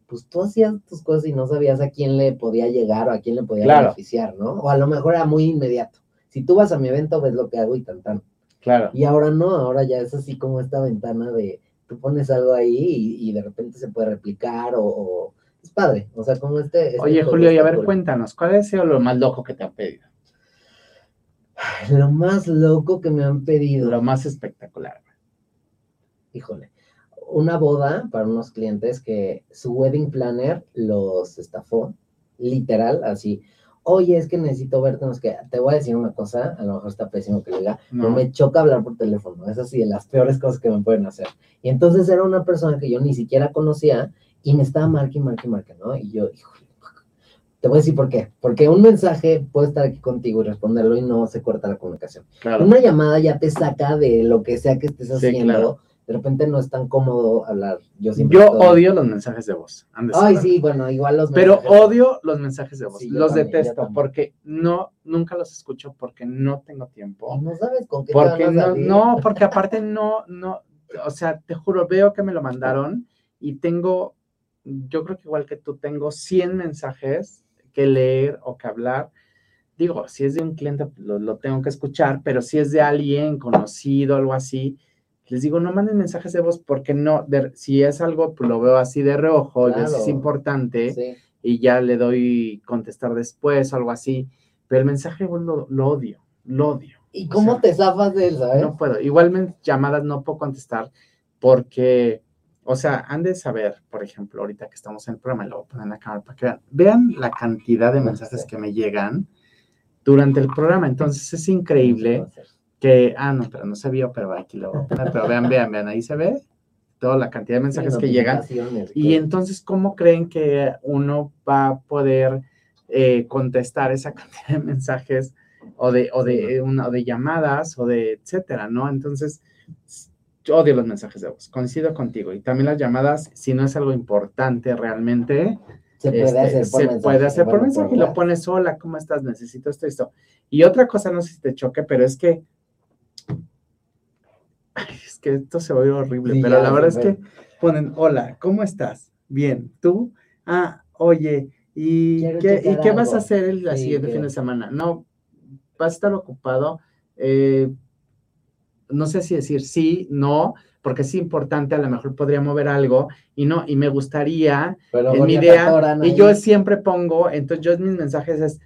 pues tú hacías tus cosas y no sabías a quién le podía llegar o a quién le podía beneficiar, ¿no? O a lo mejor era muy inmediato. Si tú vas a mi evento, ves lo que hago y tan tan. Claro. Y ahora no, ahora ya es así como esta ventana de tú pones algo ahí y, de repente se puede replicar o, es padre, o sea, como este... este Oye, Julio, y a ver, cuéntanos, ¿cuál ha sido lo más loco que te han pedido? Lo más loco que me han pedido. Lo más espectacular. Híjole, una boda para unos clientes que su wedding planner los estafó, literal, así oye, es que necesito verte, no que te voy a decir una cosa, a lo mejor está pésimo que lo diga, no. me choca hablar por teléfono, es así de las peores cosas que me pueden hacer. Y entonces era una persona que yo ni siquiera conocía y me estaba marque, marque, marque, ¿no? Y yo, híjole, te voy a decir por qué. Porque un mensaje puede estar aquí contigo y responderlo y no se corta la comunicación. Una llamada ya te saca de lo que sea que estés haciendo de repente no es tan cómodo hablar. Yo, yo odio los mensajes de voz. Ay, sí, bueno, igual los Pero odio los mensajes de voz. los detesto porque no, nunca los escucho porque no tengo tiempo. No sabes con qué porque no, no, [LAUGHS] porque aparte no, no, o sea, te juro, veo que me lo mandaron y tengo, yo creo que igual que tú, tengo 100 mensajes que leer o que hablar. Digo, si es de un cliente, lo, lo tengo que escuchar, pero si es de alguien conocido, algo así, les digo, no manden mensajes de voz porque no, si es algo, pues lo veo así de reojo, es importante y ya le doy contestar después o algo así, pero el mensaje lo, lo odio, lo odio. ¿Y cómo te zafas de eso? No puedo, igualmente llamadas no puedo contestar porque, o sea, han de saber, por ejemplo, ahorita que estamos en el programa, lo voy a poner en la cámara para que vean, vean la cantidad de mensajes que me llegan durante el programa, entonces es increíble que, ah, no, pero no se vio, pero aquí lo pero vean, vean, vean, ahí se ve toda la cantidad de mensajes que llegan. Y entonces, ¿cómo creen que uno va a poder eh, contestar esa [LAUGHS] cantidad de mensajes o de, o de, una, de llamadas o de etcétera, ¿no? Entonces, yo odio los mensajes de voz, coincido contigo. Y también las llamadas, si no es algo importante realmente, se puede este, hacer por se mensaje. Puede hacer por mensaje y lo pones sola, ¿cómo estás? Necesito esto, esto. Y otra cosa, no sé si te choque, pero es que es que esto se va a horrible, pero la verdad es que ponen, hola, ¿cómo estás? Bien, ¿tú? Ah, oye, ¿y, qué, ¿y qué vas a hacer el siguiente fin de semana? No, vas a estar ocupado. Eh, no sé si decir sí, no, porque es importante, a lo mejor podría mover algo y no, y me gustaría, en mi idea, y yo siempre pongo, entonces yo en mis mensajes es,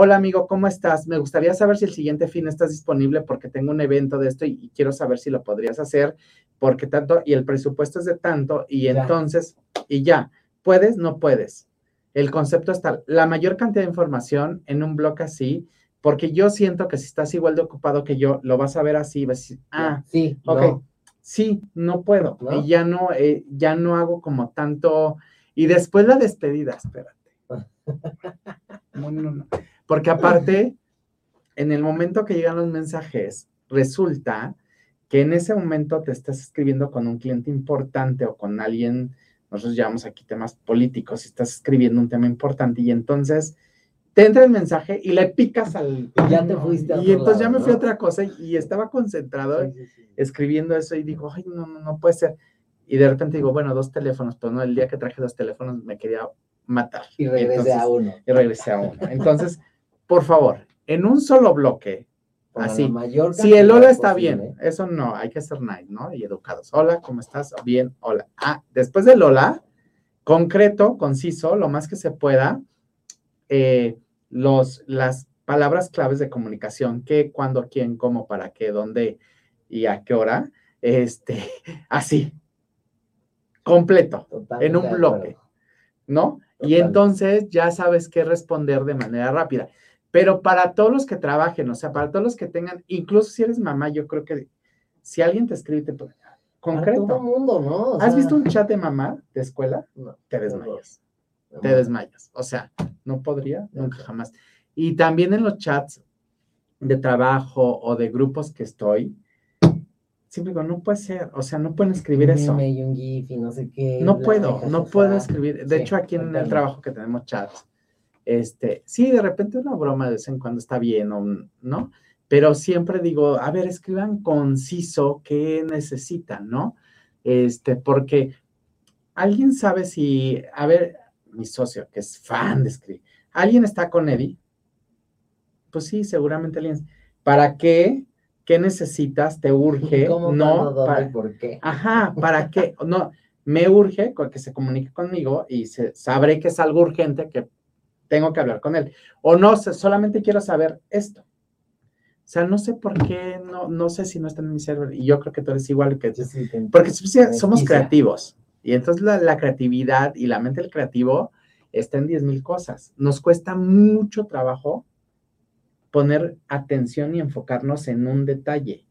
Hola amigo, ¿cómo estás? Me gustaría saber si el siguiente fin estás disponible porque tengo un evento de esto y, quiero saber si lo podrías hacer porque tanto y el presupuesto es de tanto y entonces y ya, ¿puedes? No puedes. El concepto está la mayor cantidad de información en un blog así porque yo siento que si estás igual de ocupado que yo, lo vas a ver así, vas a decir, ah, sí, ok, sí, no puedo y ya no, eh, ya no hago como tanto y después la despedida, espérate. [LAUGHS] No, no, no. Porque aparte, en el momento que llegan los mensajes, resulta que en ese momento te estás escribiendo con un cliente importante o con alguien, nosotros llamamos aquí temas políticos, estás escribiendo un tema importante y entonces te entra el mensaje y le picas al... Ya te fuiste. y entonces ya me fui a otra cosa y, estaba concentrado escribiendo eso y digo, ay, no, no, no puede ser. Y de repente digo, bueno, dos teléfonos, pero no, el día que traje dos teléfonos me quería matar. Y regresé a uno. Y regresé a uno. Entonces, por favor, en un solo bloque, así. si el hola está bien, eso no, hay que ser nice, ¿no? Y educados. Hola, ¿cómo estás? Bien, hola. Ah, después del hola, concreto, conciso, lo más que se pueda, eh, los, las palabras claves de comunicación, qué, cuándo, quién, cómo, para qué, dónde y a qué hora, este, [LAUGHS] así, completo, en un bloque, ¿no? Y entonces ya sabes qué responder de manera rápida. Pero para todos los que trabajen, o sea, para todos los que tengan, incluso si eres mamá, yo creo que si alguien te escribe, te puede, concreto. todo mundo, ¿no? ¿Has visto un chat de mamá de escuela? No, te desmayas. Te desmayas. O sea, no podría, nunca jamás. Y también en los chats de trabajo o de grupos que estoy, siempre digo, no puede ser, o sea, no pueden escribir eso. no sé qué. No puedo, no puedo escribir. De hecho, aquí en el trabajo que tenemos chats, este, sí, de repente una broma de vez en cuando está bien, ¿no? Pero siempre digo, a ver, escriban conciso qué necesitan, ¿no? Este, porque alguien sabe si, a ver, mi socio, que es fan de escribir, ¿alguien está con Eddie? Pues sí, seguramente alguien. ¿Para qué? ¿Qué necesitas? ¿Te urge? [LAUGHS] ¿Cómo, no, para, ¿por qué? Ajá, ¿para qué? No, me urge que se comunique conmigo y se, sabré que es algo urgente que tengo que hablar con él. O no, solamente quiero saber esto. O sea, no sé por qué, no, no sé si no está en mi cerebro. Y yo creo que tú eres igual que... porque somos creativos. Y entonces la, creatividad y la mente del creativo está en 10 mil cosas. Nos cuesta mucho trabajo poner atención y enfocarnos en un detalle.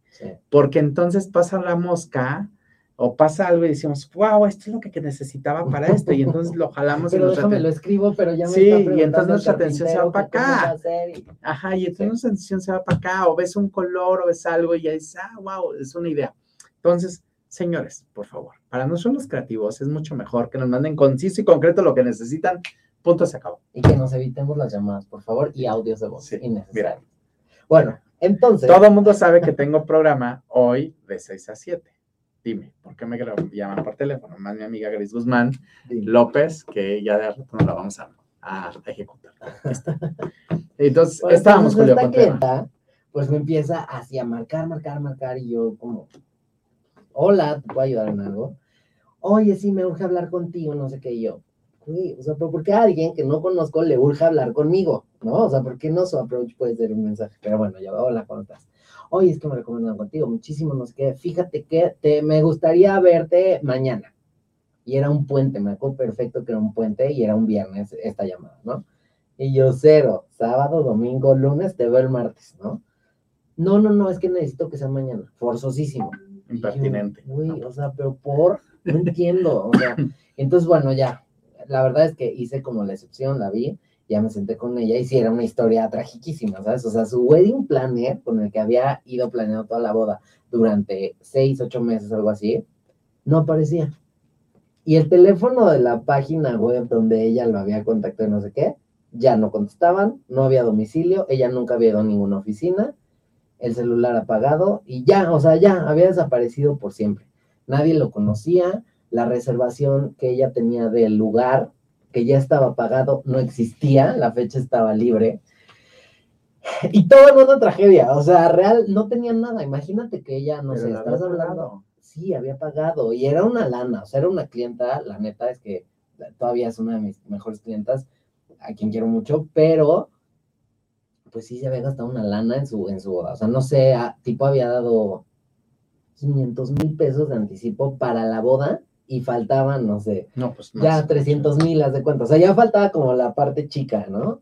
Porque entonces pasa la mosca o pasa algo y decimos, wow, esto es lo que necesitaba para esto, y entonces lo jalamos. pero déjame, lo escribo, pero ya me Sí, y entonces nuestra atención se va para acá. Ajá, y entonces nuestra atención se va para acá, o ves un color, o ves algo, y ya dices, ah, wow, es una idea. Entonces, señores, por favor, para nosotros los creativos es mucho mejor que nos manden conciso y concreto lo que necesitan, punto, se acabó. Y que nos evitemos las llamadas, por favor, y audios de voz sí, Bueno, entonces. Todo el mundo sabe que tengo programa hoy de 6 a 7 dime, ¿por qué me llaman por teléfono? Más mi amiga Gris Guzmán López, que ya de rato no la vamos a, ejecutar. Entonces, pues, estábamos con esta clienta, pues me empieza así a marcar, marcar, marcar, y yo como, hola, ¿te puedo ayudar en algo? Oye, sí, me urge hablar contigo, no sé qué, y yo, o sea, pero ¿por qué a alguien que no conozco le urge hablar conmigo? ¿No? O sea, ¿por qué no su approach puede ser un mensaje? Pero bueno, ya, hola, ¿cómo estás? Oye, es que me recomiendan contigo muchísimo, no sé qué, fíjate que te, me gustaría verte mañana. Y era un puente, me acuerdo perfecto que era un puente y era un viernes esta llamada, ¿no? Y yo cero, sábado, domingo, lunes, te veo el martes, ¿no? No, no, no, es que necesito que sea mañana, forzosísimo. Impertinente. Uy, o sea, pero por, no entiendo, o sea, entonces, bueno, ya, la verdad es que hice como la excepción, la vi, ya me senté con ella y sí, era una historia tragiquísima, ¿sabes? O sea, su wedding planner, con el que había ido planeando toda la boda durante seis, ocho meses, algo así, no aparecía. Y el teléfono de la página web donde ella lo había contactado y no sé qué, ya no contestaban, no había domicilio, ella nunca había ido a ninguna oficina, el celular apagado y ya, o sea, ya había desaparecido por siempre. Nadie lo conocía, la reservación que ella tenía del lugar que ya estaba pagado no existía, la fecha estaba libre. Y todo en una tragedia, o sea, real, no tenía nada. Imagínate que ella, no sé, estás hablando. Sí, había pagado y era una lana, o sea, era una clienta, la neta es que todavía es una de mis mejores clientas, a quien quiero mucho, pero pues sí se había gastado una lana en su, en su boda. O sea, no sé, tipo había dado 500 mil pesos de anticipo para la boda y faltaban, no sé, no, pues ya 300 mil, haz de cuenta. O sea, ya faltaba como la parte chica, ¿no?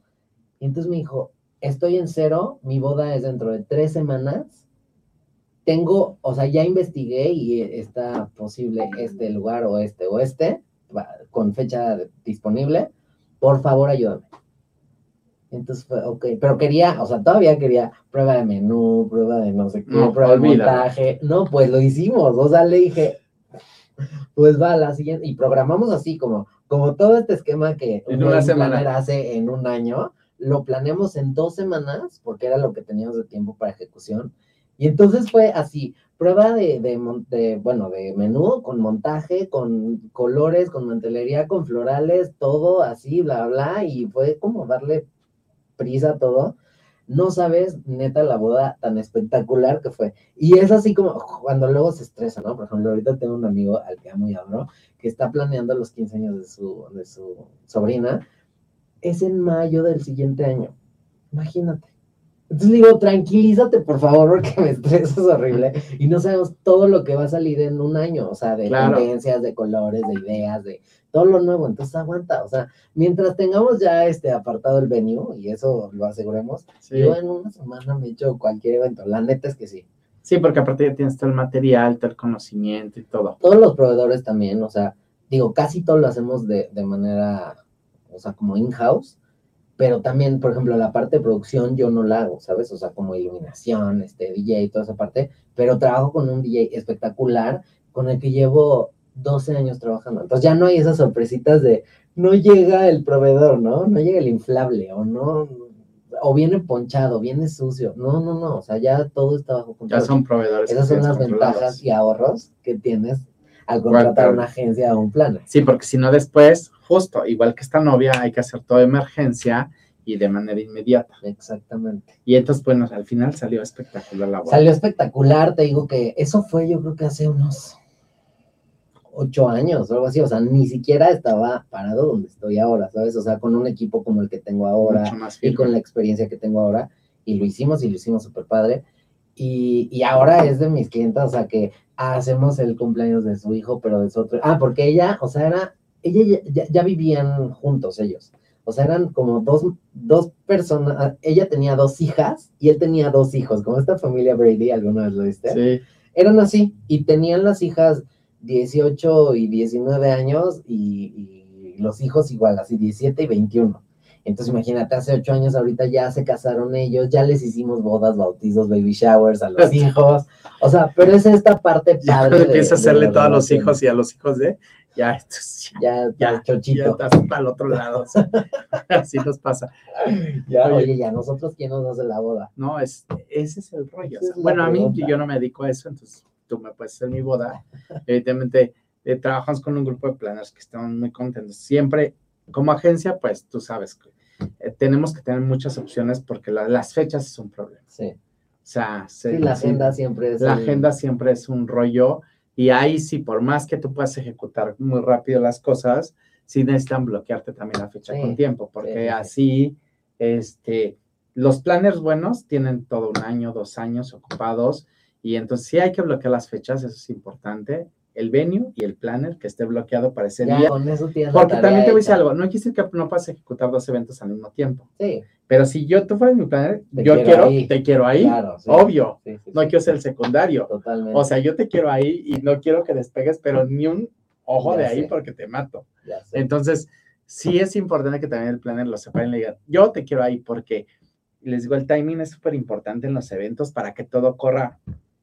Y entonces me dijo, estoy en cero, mi boda es dentro de tres semanas. Tengo, o sea, ya investigué y está posible este lugar o este o este, con fecha disponible. Por favor, ayúdame. Entonces fue, ok, pero quería, o sea, todavía quería prueba de menú, prueba de no sé qué, prueba de montaje. No, pues lo hicimos, o sea, le dije, pues va a la siguiente, y programamos así como, como todo este esquema que en una semana hace en un año, lo planeamos en dos semanas, porque era lo que teníamos de tiempo para ejecución. Y entonces fue así, prueba de, de, bueno, de menú, con montaje, con colores, con mantelería, con florales, todo así, bla, bla, y fue como darle prisa a todo. No sabes, neta, la boda tan espectacular que fue. Y es así como cuando luego se estresa, ¿no? Por ejemplo, ahorita tengo un amigo al que amo y adoro, que está planeando los 15 años de su, de su sobrina. Es en mayo del siguiente año. Imagínate. Entonces digo, tranquilízate, por favor, porque [LAUGHS] me estresas horrible. Y no sabemos todo lo que va a salir en un año, o sea, de tendencias, de colores, de ideas, de todo lo nuevo. Entonces aguanta, o sea, mientras tengamos ya este apartado el venue, y eso lo aseguremos, yo en una semana me echo cualquier evento. La neta es que sí. Sí, porque aparte ya tienes todo el material, todo el conocimiento y todo. Todos los proveedores también, o sea, digo, casi todo lo hacemos de, de manera, o sea, como in-house pero también, por ejemplo, la parte de producción yo no la hago, ¿sabes? O sea, como iluminación, este, DJ y toda esa parte, pero trabajo con un DJ espectacular con el que llevo 12 años trabajando. Entonces ya no hay esas sorpresitas de no llega el proveedor, ¿no? No llega el inflable o no, o viene ponchado, viene sucio. No, no, no, o sea, ya todo está bajo control. Ya son proveedores. Esas son las ventajas y ahorros que tienes al contratar una agencia o un plan. Sí, porque si no después, justo, igual que esta novia, hay que hacer toda emergencia y de manera inmediata. Exactamente. Y entonces, bueno, al final salió espectacular la boda. Salió espectacular, te digo que eso fue yo creo que hace unos ocho años o algo así, o sea, ni siquiera estaba parado donde estoy ahora, ¿sabes? O sea, con un equipo como el que tengo ahora y con la experiencia que tengo ahora, y lo hicimos y lo hicimos súper padre. Y, y, ahora es de mis clientes, o sea, que hacemos el cumpleaños de su hijo, pero de su otro. Ah, porque ella, o sea, era, ella ya, vivían juntos ellos. O sea, eran como dos, dos personas. Ah, ella tenía dos hijas y él tenía dos hijos, como esta familia Brady, ¿alguna vez lo viste? Sí. Eran así y tenían las hijas 18 y 19 años y, y los hijos igual, así 17 y 21. Entonces imagínate, hace ocho años ahorita ya se casaron ellos, ya les hicimos bodas, bautizos, baby showers a los [LAUGHS] hijos. O sea, pero es esta parte padre. Empieza a hacerle todo a los hijos y a los hijos de, ya, esto ya, ya, chochito. Ya estás para el otro lado. [LAUGHS] así nos pasa. Ya, oye, ya nosotros quién nos hace la boda. No, es, ese es el rollo. bueno, a mí yo no me dedico a eso, entonces tú me puedes hacer mi boda. Evidentemente, eh, trabajamos con un grupo de planners que están muy contentos. Siempre como agencia, pues tú sabes que eh, tenemos que tener muchas opciones porque las fechas es un problema. Sí. O sea, la agenda siempre es. La agenda siempre es un rollo y ahí sí, por más que tú puedas ejecutar muy rápido las cosas, sí necesitan bloquearte también la fecha con tiempo, porque así, este, los planners buenos tienen todo un año, dos años ocupados y entonces sí hay que bloquear las fechas, eso es importante el venue y el planner que esté bloqueado para ese día. Porque también te voy a decir algo, no quise que no puedas ejecutar dos eventos al mismo tiempo. Sí. Pero si yo tú fueras mi planner, yo quiero, te quiero ahí, obvio. no quiero ser el secundario. Totalmente. O sea, yo te quiero ahí y no quiero que despegues, pero ni un ojo de ahí porque te mato. Entonces, sí es importante que también el planner lo separe y le diga, yo te quiero ahí porque les digo, el timing es súper importante en los eventos para que todo corra,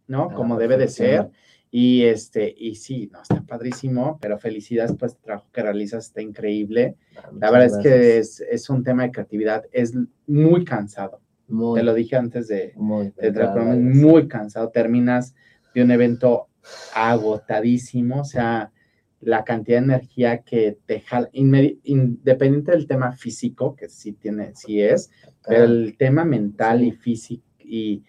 ¿no? Como debe de ser. Y este, y sí, no, está padrísimo, pero felicidades por este trabajo que realizas, está increíble. Ah, la verdad es que es, un tema de creatividad, es muy cansado. Te lo dije antes de, muy, muy cansado. Terminas de un evento agotadísimo, o sea, la cantidad de energía que te jala, independiente del tema físico, que sí tiene, sí es, pero el tema mental y físico y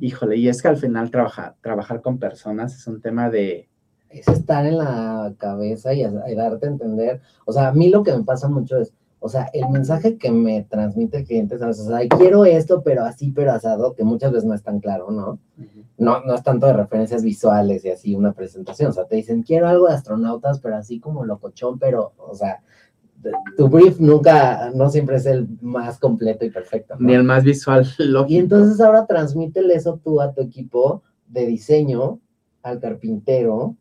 Híjole, y es que al final trabajar, trabajar con personas es un tema de... Es estar en la cabeza y, darte a entender. O sea, a mí lo que me pasa mucho es, o sea, el mensaje que me transmite el cliente, ¿sabes? O sea, quiero esto, pero así, pero asado, que muchas veces no es tan claro, ¿no? No, no es tanto de referencias visuales y así una presentación. O sea, te dicen, quiero algo de astronautas, pero así como locochón, pero, o sea, tu brief nunca, no siempre es el más completo y perfecto. Ni el más visual. [LAUGHS] Y entonces ahora transmítele eso tú a tu equipo de diseño, al carpintero,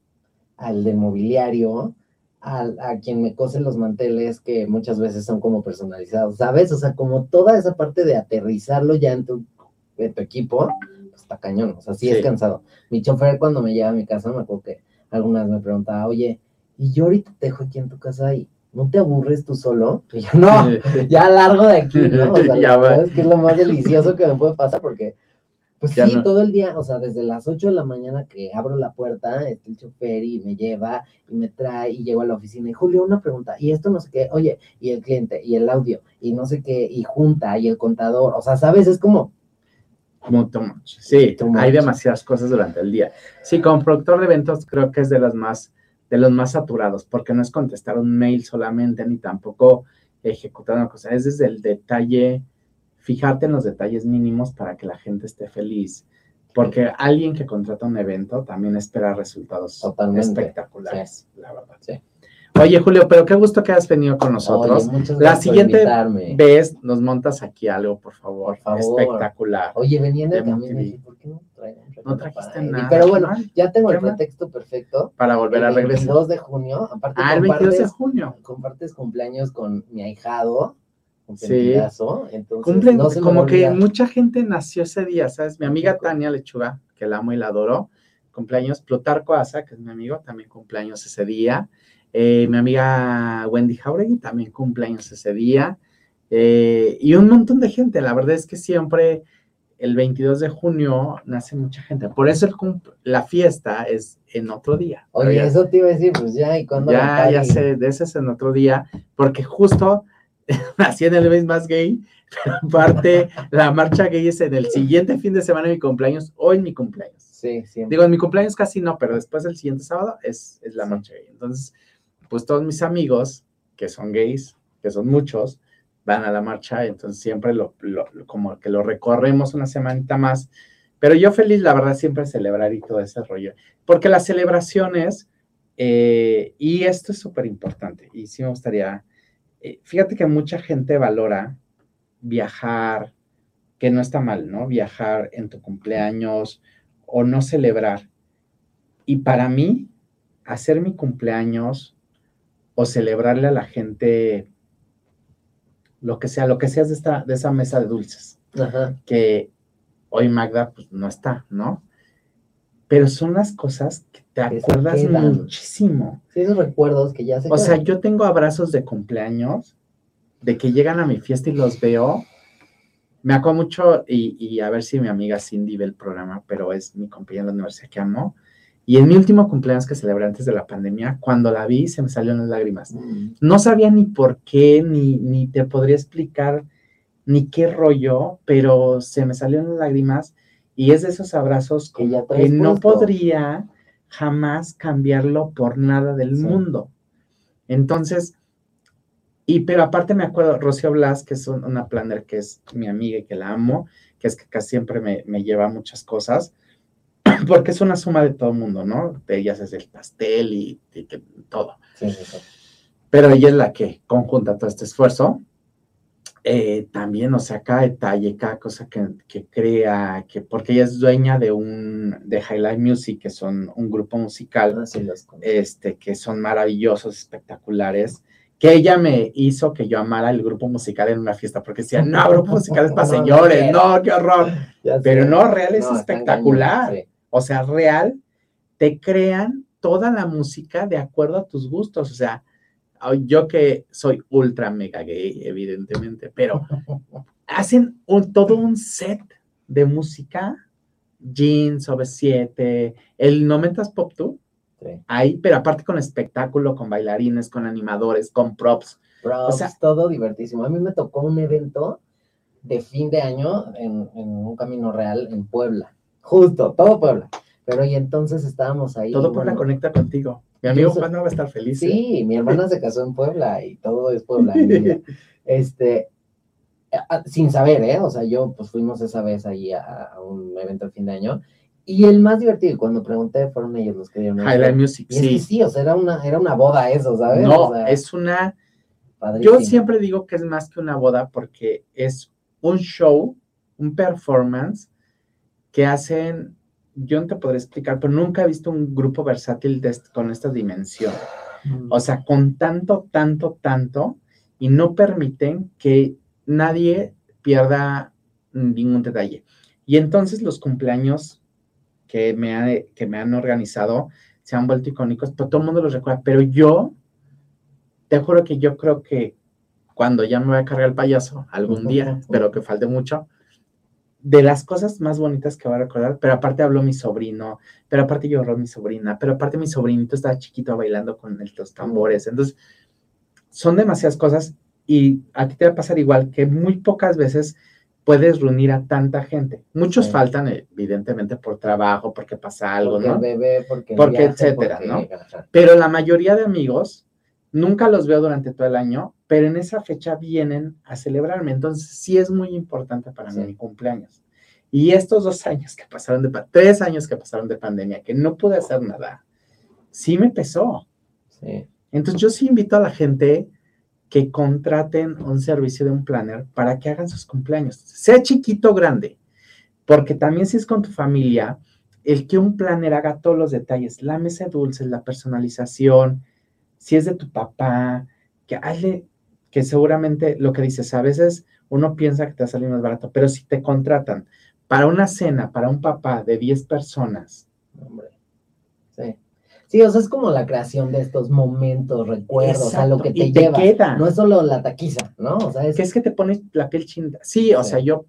al de mobiliario, al, a quien me cose los manteles que muchas veces son como personalizados, ¿sabes? O sea, como toda esa parte de aterrizarlo ya en tu, equipo, pues está cañón, o sea, sí, es cansado. Mi chofer cuando me lleva a mi casa, me acuerdo que algunas me preguntaba, oye, y yo ahorita te dejo aquí en tu casa y ¿no te aburres tú solo? Y yo, no, ya largo de aquí, ¿no? O [LAUGHS] sea, Ya va. es que es lo más delicioso que me puede pasar porque, pues Ya sí, no. todo el día, o sea, desde las 8 de la mañana que abro la puerta, está el chofer y me lleva y me trae y llego a la oficina y Julio, una pregunta, y esto no sé qué, oye, y el cliente, y el audio, y no sé qué, y junta, y el contador, o sea, ¿sabes? Es como, Como too much. Sí, Too hay demasiadas cosas durante el día. Sí, como productor de eventos creo que es de las más, de los más saturados, porque no es contestar un mail solamente, ni tampoco ejecutar una cosa, es desde el detalle, fijarte en los detalles mínimos para que la gente esté feliz. Porque alguien que contrata un evento también espera resultados Totalmente, espectaculares, la verdad. Sí. Oye, Julio, pero qué gusto que has venido con nosotros. oye, muchas La siguiente. Vez, nos montas aquí algo, por favor. Por favor. Espectacular. Oye, el MTV. dije, ¿por qué no No trajiste nada. Pero bueno, ya tengo el pretexto perfecto. para volver a el regresar. 22 de junio, aparte Ah, el 22 de junio. compartes cumpleaños con mi ahijado, Sí. entonces Cumplen, no se me como que mucha gente nació ese día, ¿sabes? Mi amiga Tania Lechuga, que la amo y la adoro, cumpleaños. Plutarco Asa, que es mi amigo, también cumpleaños ese día. Eh, mi amiga Wendy Jauregui también cumpleaños ese día. Eh, y un montón de gente. La verdad es que siempre el 22 de junio nace mucha gente. Por eso el la fiesta es en otro día. Oye, ya- eso te iba a decir, pues ya, ¿y cuándo Ya, ya sé, de ese es en otro día, porque justo [LAUGHS] nací en el mes más gay, pero aparte la marcha gay es en el siguiente fin de semana de mi cumpleaños o en mi cumpleaños. Sí, siempre. Digo, en mi cumpleaños casi no, pero después del siguiente sábado es, es la Sí. marcha gay. Entonces, pues todos mis amigos que son gays, que son muchos, van a la marcha, entonces siempre lo, como que lo recorremos una semanita más. Pero yo feliz, la verdad, siempre celebrar y todo ese rollo. Porque las celebraciones, eh, y esto es súper importante, y sí me gustaría, eh, fíjate que mucha gente valora viajar, que no está mal, ¿no? Viajar en tu cumpleaños o no celebrar. Y para mí, hacer mi cumpleaños o celebrarle a la gente lo que sea, lo que sea de, esta, de esa mesa de dulces, Ajá. que hoy Magda pues no está, ¿no? Pero son las cosas que te Que acuerdas muchísimo. Sí, esos recuerdos que ya se O sea, quedan. yo tengo abrazos de cumpleaños, de que llegan a mi fiesta y los veo. Me acuerdo mucho, y, y a ver si mi amiga Cindy ve el programa, pero es mi compañera de la universidad que amo. Y en mi último cumpleaños que celebré antes de la pandemia, cuando la vi, se me salieron las lágrimas. Mm, No sabía ni por qué, ni, ni te podría explicar ni qué rollo, pero se me salieron las lágrimas y es de esos abrazos Que ya que no podría jamás cambiarlo por nada del Sí. mundo. Entonces, y pero aparte me acuerdo, Rocío Blas, que es un- una planner que es mi amiga y que la amo, que es que casi siempre me, me lleva muchas cosas, [LAUGHS] porque es una suma de todo el mundo, ¿no? De ellas es el pastel y, y que- todo sí, sí, sí. pero ella es la que conjunta todo este esfuerzo. Eh, también, o sea, cada detalle, cada cosa que, que crea, que, porque ella es dueña de un, de Highlight Music, que son un grupo musical, Ah, sí, este, que son maravillosos, espectaculares, que ella me hizo que yo amara el grupo musical en una fiesta, porque decía, no, grupo musical es para [LAUGHS] No, no señores, no, qué horror. Pero no, real es está espectacular. O sea, real, te crean toda la música de acuerdo a tus gustos. O sea, yo que soy ultra mega gay, evidentemente, pero [LAUGHS] hacen un- todo un set de música, Jeans, OV7, el 90s Pop Tour, Sí. ahí, pero aparte con espectáculo, con bailarines, con animadores, con props. Props, O sea- todo divertísimo. A mí me tocó un evento de fin de año en, en un camino real en Puebla. Justo, todo Puebla. Pero y entonces estábamos ahí. Todo y por la bueno, conecta contigo. Mi amigo Juan no va a estar feliz. ¿eh? Sí, mi hermana se casó en Puebla y todo es Puebla. [LAUGHS] Este, sin saber, ¿eh? O sea, yo pues fuimos esa vez ahí a, a un evento de fin de año. Y el más divertido, cuando pregunté, fueron ellos los que dieron Highlight. Music, Y es que sí. sí, o sea, era una, era una boda eso, ¿sabes? No, O sea, es una padrísimo. Yo siempre digo que es más que una boda porque es un show, un performance que hacen, yo no te podré explicar, pero nunca he visto un grupo versátil de con esta dimensión. Mm. O sea, con tanto, tanto, tanto, y no permiten que nadie pierda ningún detalle. Y entonces los cumpleaños que me, ha- que me han organizado se han vuelto icónicos, pero todo el mundo los recuerda, pero yo te juro que yo creo que cuando ya me voy a cargar el payaso, algún día, espero que falte mucho, de las cosas más bonitas que voy a recordar, pero aparte habló mi sobrino, pero aparte lloró mi sobrina, pero aparte mi sobrinito estaba chiquito bailando con los tambores. Entonces, son demasiadas cosas y a ti te va a pasar igual que muy pocas veces puedes reunir a tanta gente. Muchos faltan, evidentemente, por trabajo, porque pasa algo, porque ¿no? Bebé, porque, porque etcétera, ¿no? Pero la mayoría de amigos nunca los veo durante todo el año, pero en esa fecha vienen a celebrarme. Entonces, sí es muy importante para mí mi cumpleaños. Y estos dos años que pasaron de, tres años que pasaron de pandemia, que no pude hacer nada, sí me pesó. Sí. Entonces, yo sí invito a la gente que contraten un servicio de un planner para que hagan sus cumpleaños, sea chiquito o grande, porque también si es con tu familia, el que un planner haga todos los detalles, la mesa de dulces, la personalización, si es de tu papá, que hazle, que seguramente lo que dices, a veces uno piensa que te va a salir más barato, pero si te contratan para una cena, para un papá de 10 personas, hombre, sí. Sí, o sea, es como la creación de estos momentos, recuerdos, a lo que te, lleva. Queda. No es solo la taquiza, ¿no? O sea, es... Que es que te pones la piel chinda. Sí, o sea, yo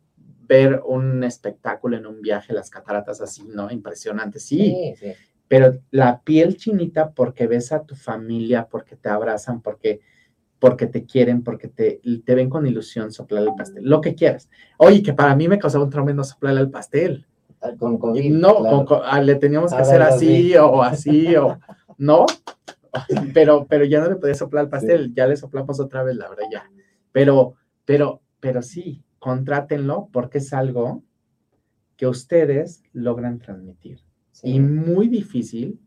ver un espectáculo en un viaje, las cataratas así, ¿no? Impresionante, sí. sí, Pero la piel chinita porque ves a tu familia, porque te abrazan, porque, porque te quieren, porque te, te ven con ilusión soplar el pastel, lo que quieras. Oye, que para mí me causaba un tremendo soplar el pastel. Con COVID, no, ah, le teníamos que hacer así o así o no, [LAUGHS] pero, pero ya no le podía soplar el pastel, ya le soplamos otra vez, la verdad, ya. Pero, pero, pero sí, contrátenlo porque es algo que ustedes logran transmitir. Y muy difícil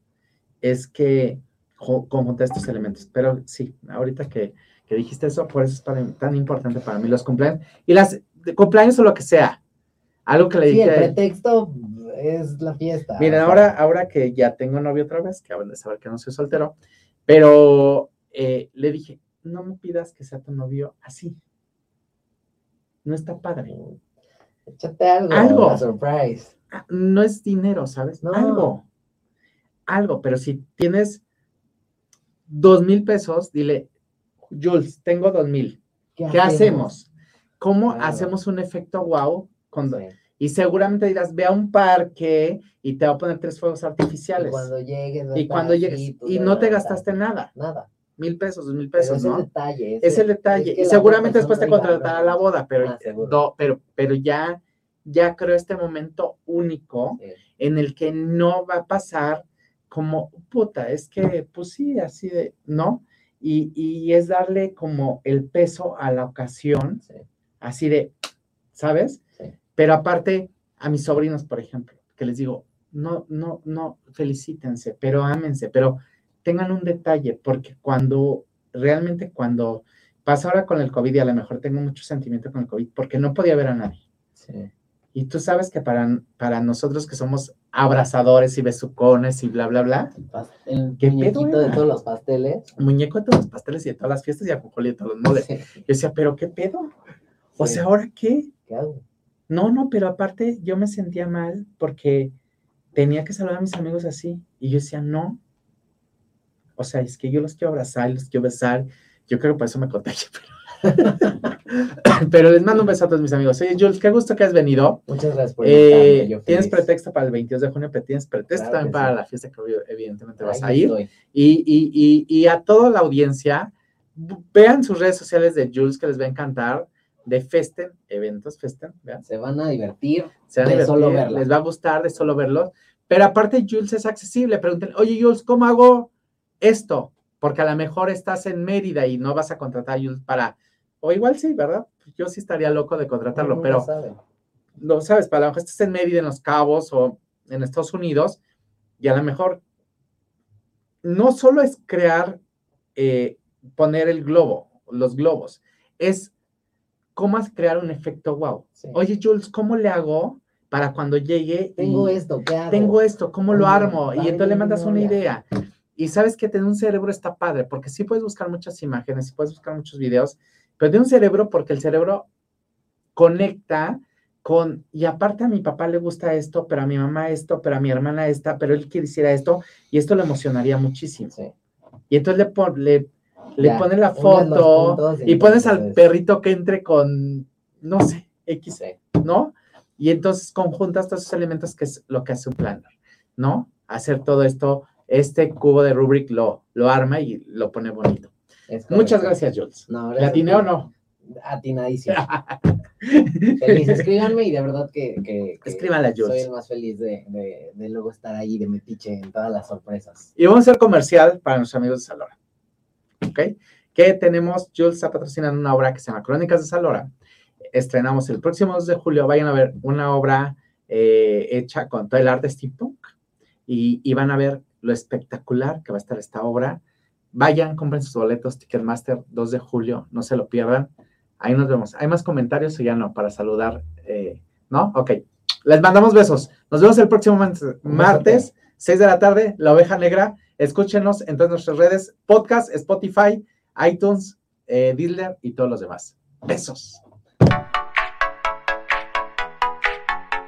es que conjunte estos elementos. Pero sí, ahorita que, que dijiste eso, por eso es tan importante para mí los cumpleaños. Y las cumpleaños o lo que sea, algo que le dije. Sí, el pretexto es la fiesta. Miren, ahora, ahora que ya tengo novio otra vez, que acaban de saber que no soy soltero, pero eh, le dije, no me pidas que sea tu novio así. No está padre. Échate algo. Algo. surprise. Ah, no es dinero, ¿sabes? No. Algo. Algo, pero si tienes dos mil pesos, dile, Jules, tengo dos mil. ¿Qué, hacemos? ¿Cómo hacemos un efecto wow y seguramente dirás, ve a un parque y te va a poner tres fuegos artificiales. Y cuando llegues. Y cuando llegues. Y no te gastaste nada. Nada. Mil pesos, dos mil pesos, es ¿no? El detalle, es, el detalle. y seguramente después te contratará la boda, pero, ah, pero, pero ya, ya creo este momento único en el que no va a pasar como, puta, es que, pues sí, así de, ¿no? Y, y es darle como el peso a la ocasión, así de, ¿sabes? Pero aparte, a mis sobrinos, por ejemplo, que les digo, no, no, no, felicítense, pero ámense, pero tengan un detalle, porque cuando, realmente cuando pasa ahora con el COVID, y a lo mejor tengo mucho sentimiento con el COVID, porque no podía ver a nadie. Sí. Y tú sabes que para, para nosotros que somos abrazadores y besucones y bla, bla, bla. El muñequito de todos los pasteles. Muñeco de todos los pasteles y de todas las fiestas y a y de todos los moles. Yo decía, ¿pero qué pedo? O sea, ¿ahora qué? ¿Qué hago? No, no, pero aparte yo me sentía mal porque tenía que saludar a mis amigos así. Y yo decía, no. O sea, es que yo los quiero abrazar, los quiero besar. Yo creo que por eso me contagié. [LAUGHS] Pero... [LAUGHS] les mando un beso a todos mis amigos. Oye, Jules, qué gusto que has venido. Muchas gracias por eh, Tienes pretexto para el 22 de junio, pero tienes pretexto también para la fiesta que evidentemente vas a ir. Y, y, y, y a toda la audiencia, vean sus redes sociales de Jules que les va a encantar de Festen, eventos Festen, ¿vean? Se van a divertir. Se van a divertir, solo les va a gustar de solo verlos. Pero aparte, Jules es accesible. Pregúntenle, oye, Jules, ¿cómo hago esto? Porque a lo mejor estás en Mérida y no vas a contratar a Jules para. O igual sí, ¿verdad? Yo sí estaría loco de contratarlo, pero. No sabes, para lo mejor estás en Mérida, en Los Cabos o en Estados Unidos, y a lo mejor no solo es crear, eh, poner el globo, los globos, es cómo crear un efecto wow. Oye, Jules, ¿cómo le hago para cuando llegue? Tengo esto, ¿qué hago? Tengo esto, ¿cómo lo armo? Y entonces le mandas una idea. Y sabes que tener un cerebro está padre, porque sí puedes buscar muchas imágenes, sí puedes buscar muchos videos, pero de un cerebro porque el cerebro conecta con, y aparte a mi papá le gusta esto, pero a mi mamá esto, pero a mi hermana esta, pero él quisiera esto, y esto le emocionaría muchísimo. Y entonces le, le le Ya, pones la foto y pones al perrito que entre con, no sé, X, Sí. ¿no? Y entonces conjuntas todos esos elementos que es lo que hace un planner, ¿no? Hacer todo esto, este cubo de rubric lo, lo arma y lo pone bonito. Muchas gracias, Jules. No, ¿Le gracias atiné a o no? Atinadísimo. [LAUGHS] Feliz, escríbanme y de verdad que, que, que Jules. soy el más feliz de, de, de luego estar ahí de metiche en todas las sorpresas. Y vamos a hacer comercial para nuestros amigos de Salora. ¿Ok? Que tenemos, Jules está patrocinando una obra que se llama Crónicas de Salora. Estrenamos el próximo 2 de julio. Vayan a ver una obra eh, hecha con todo el arte steampunk y, y van a ver lo espectacular que va a estar esta obra. Vayan, compren sus boletos, Ticketmaster 2 de julio, no se lo pierdan. Ahí nos vemos. ¿Hay más comentarios o ya no? Para saludar, eh, ¿no? Ok. Les mandamos besos. Nos vemos el próximo martes, 6 de la tarde, La Oveja Negra. Escúchenos en todas nuestras redes, podcast, Spotify, iTunes, eh, Dealer y todos los demás. Besos.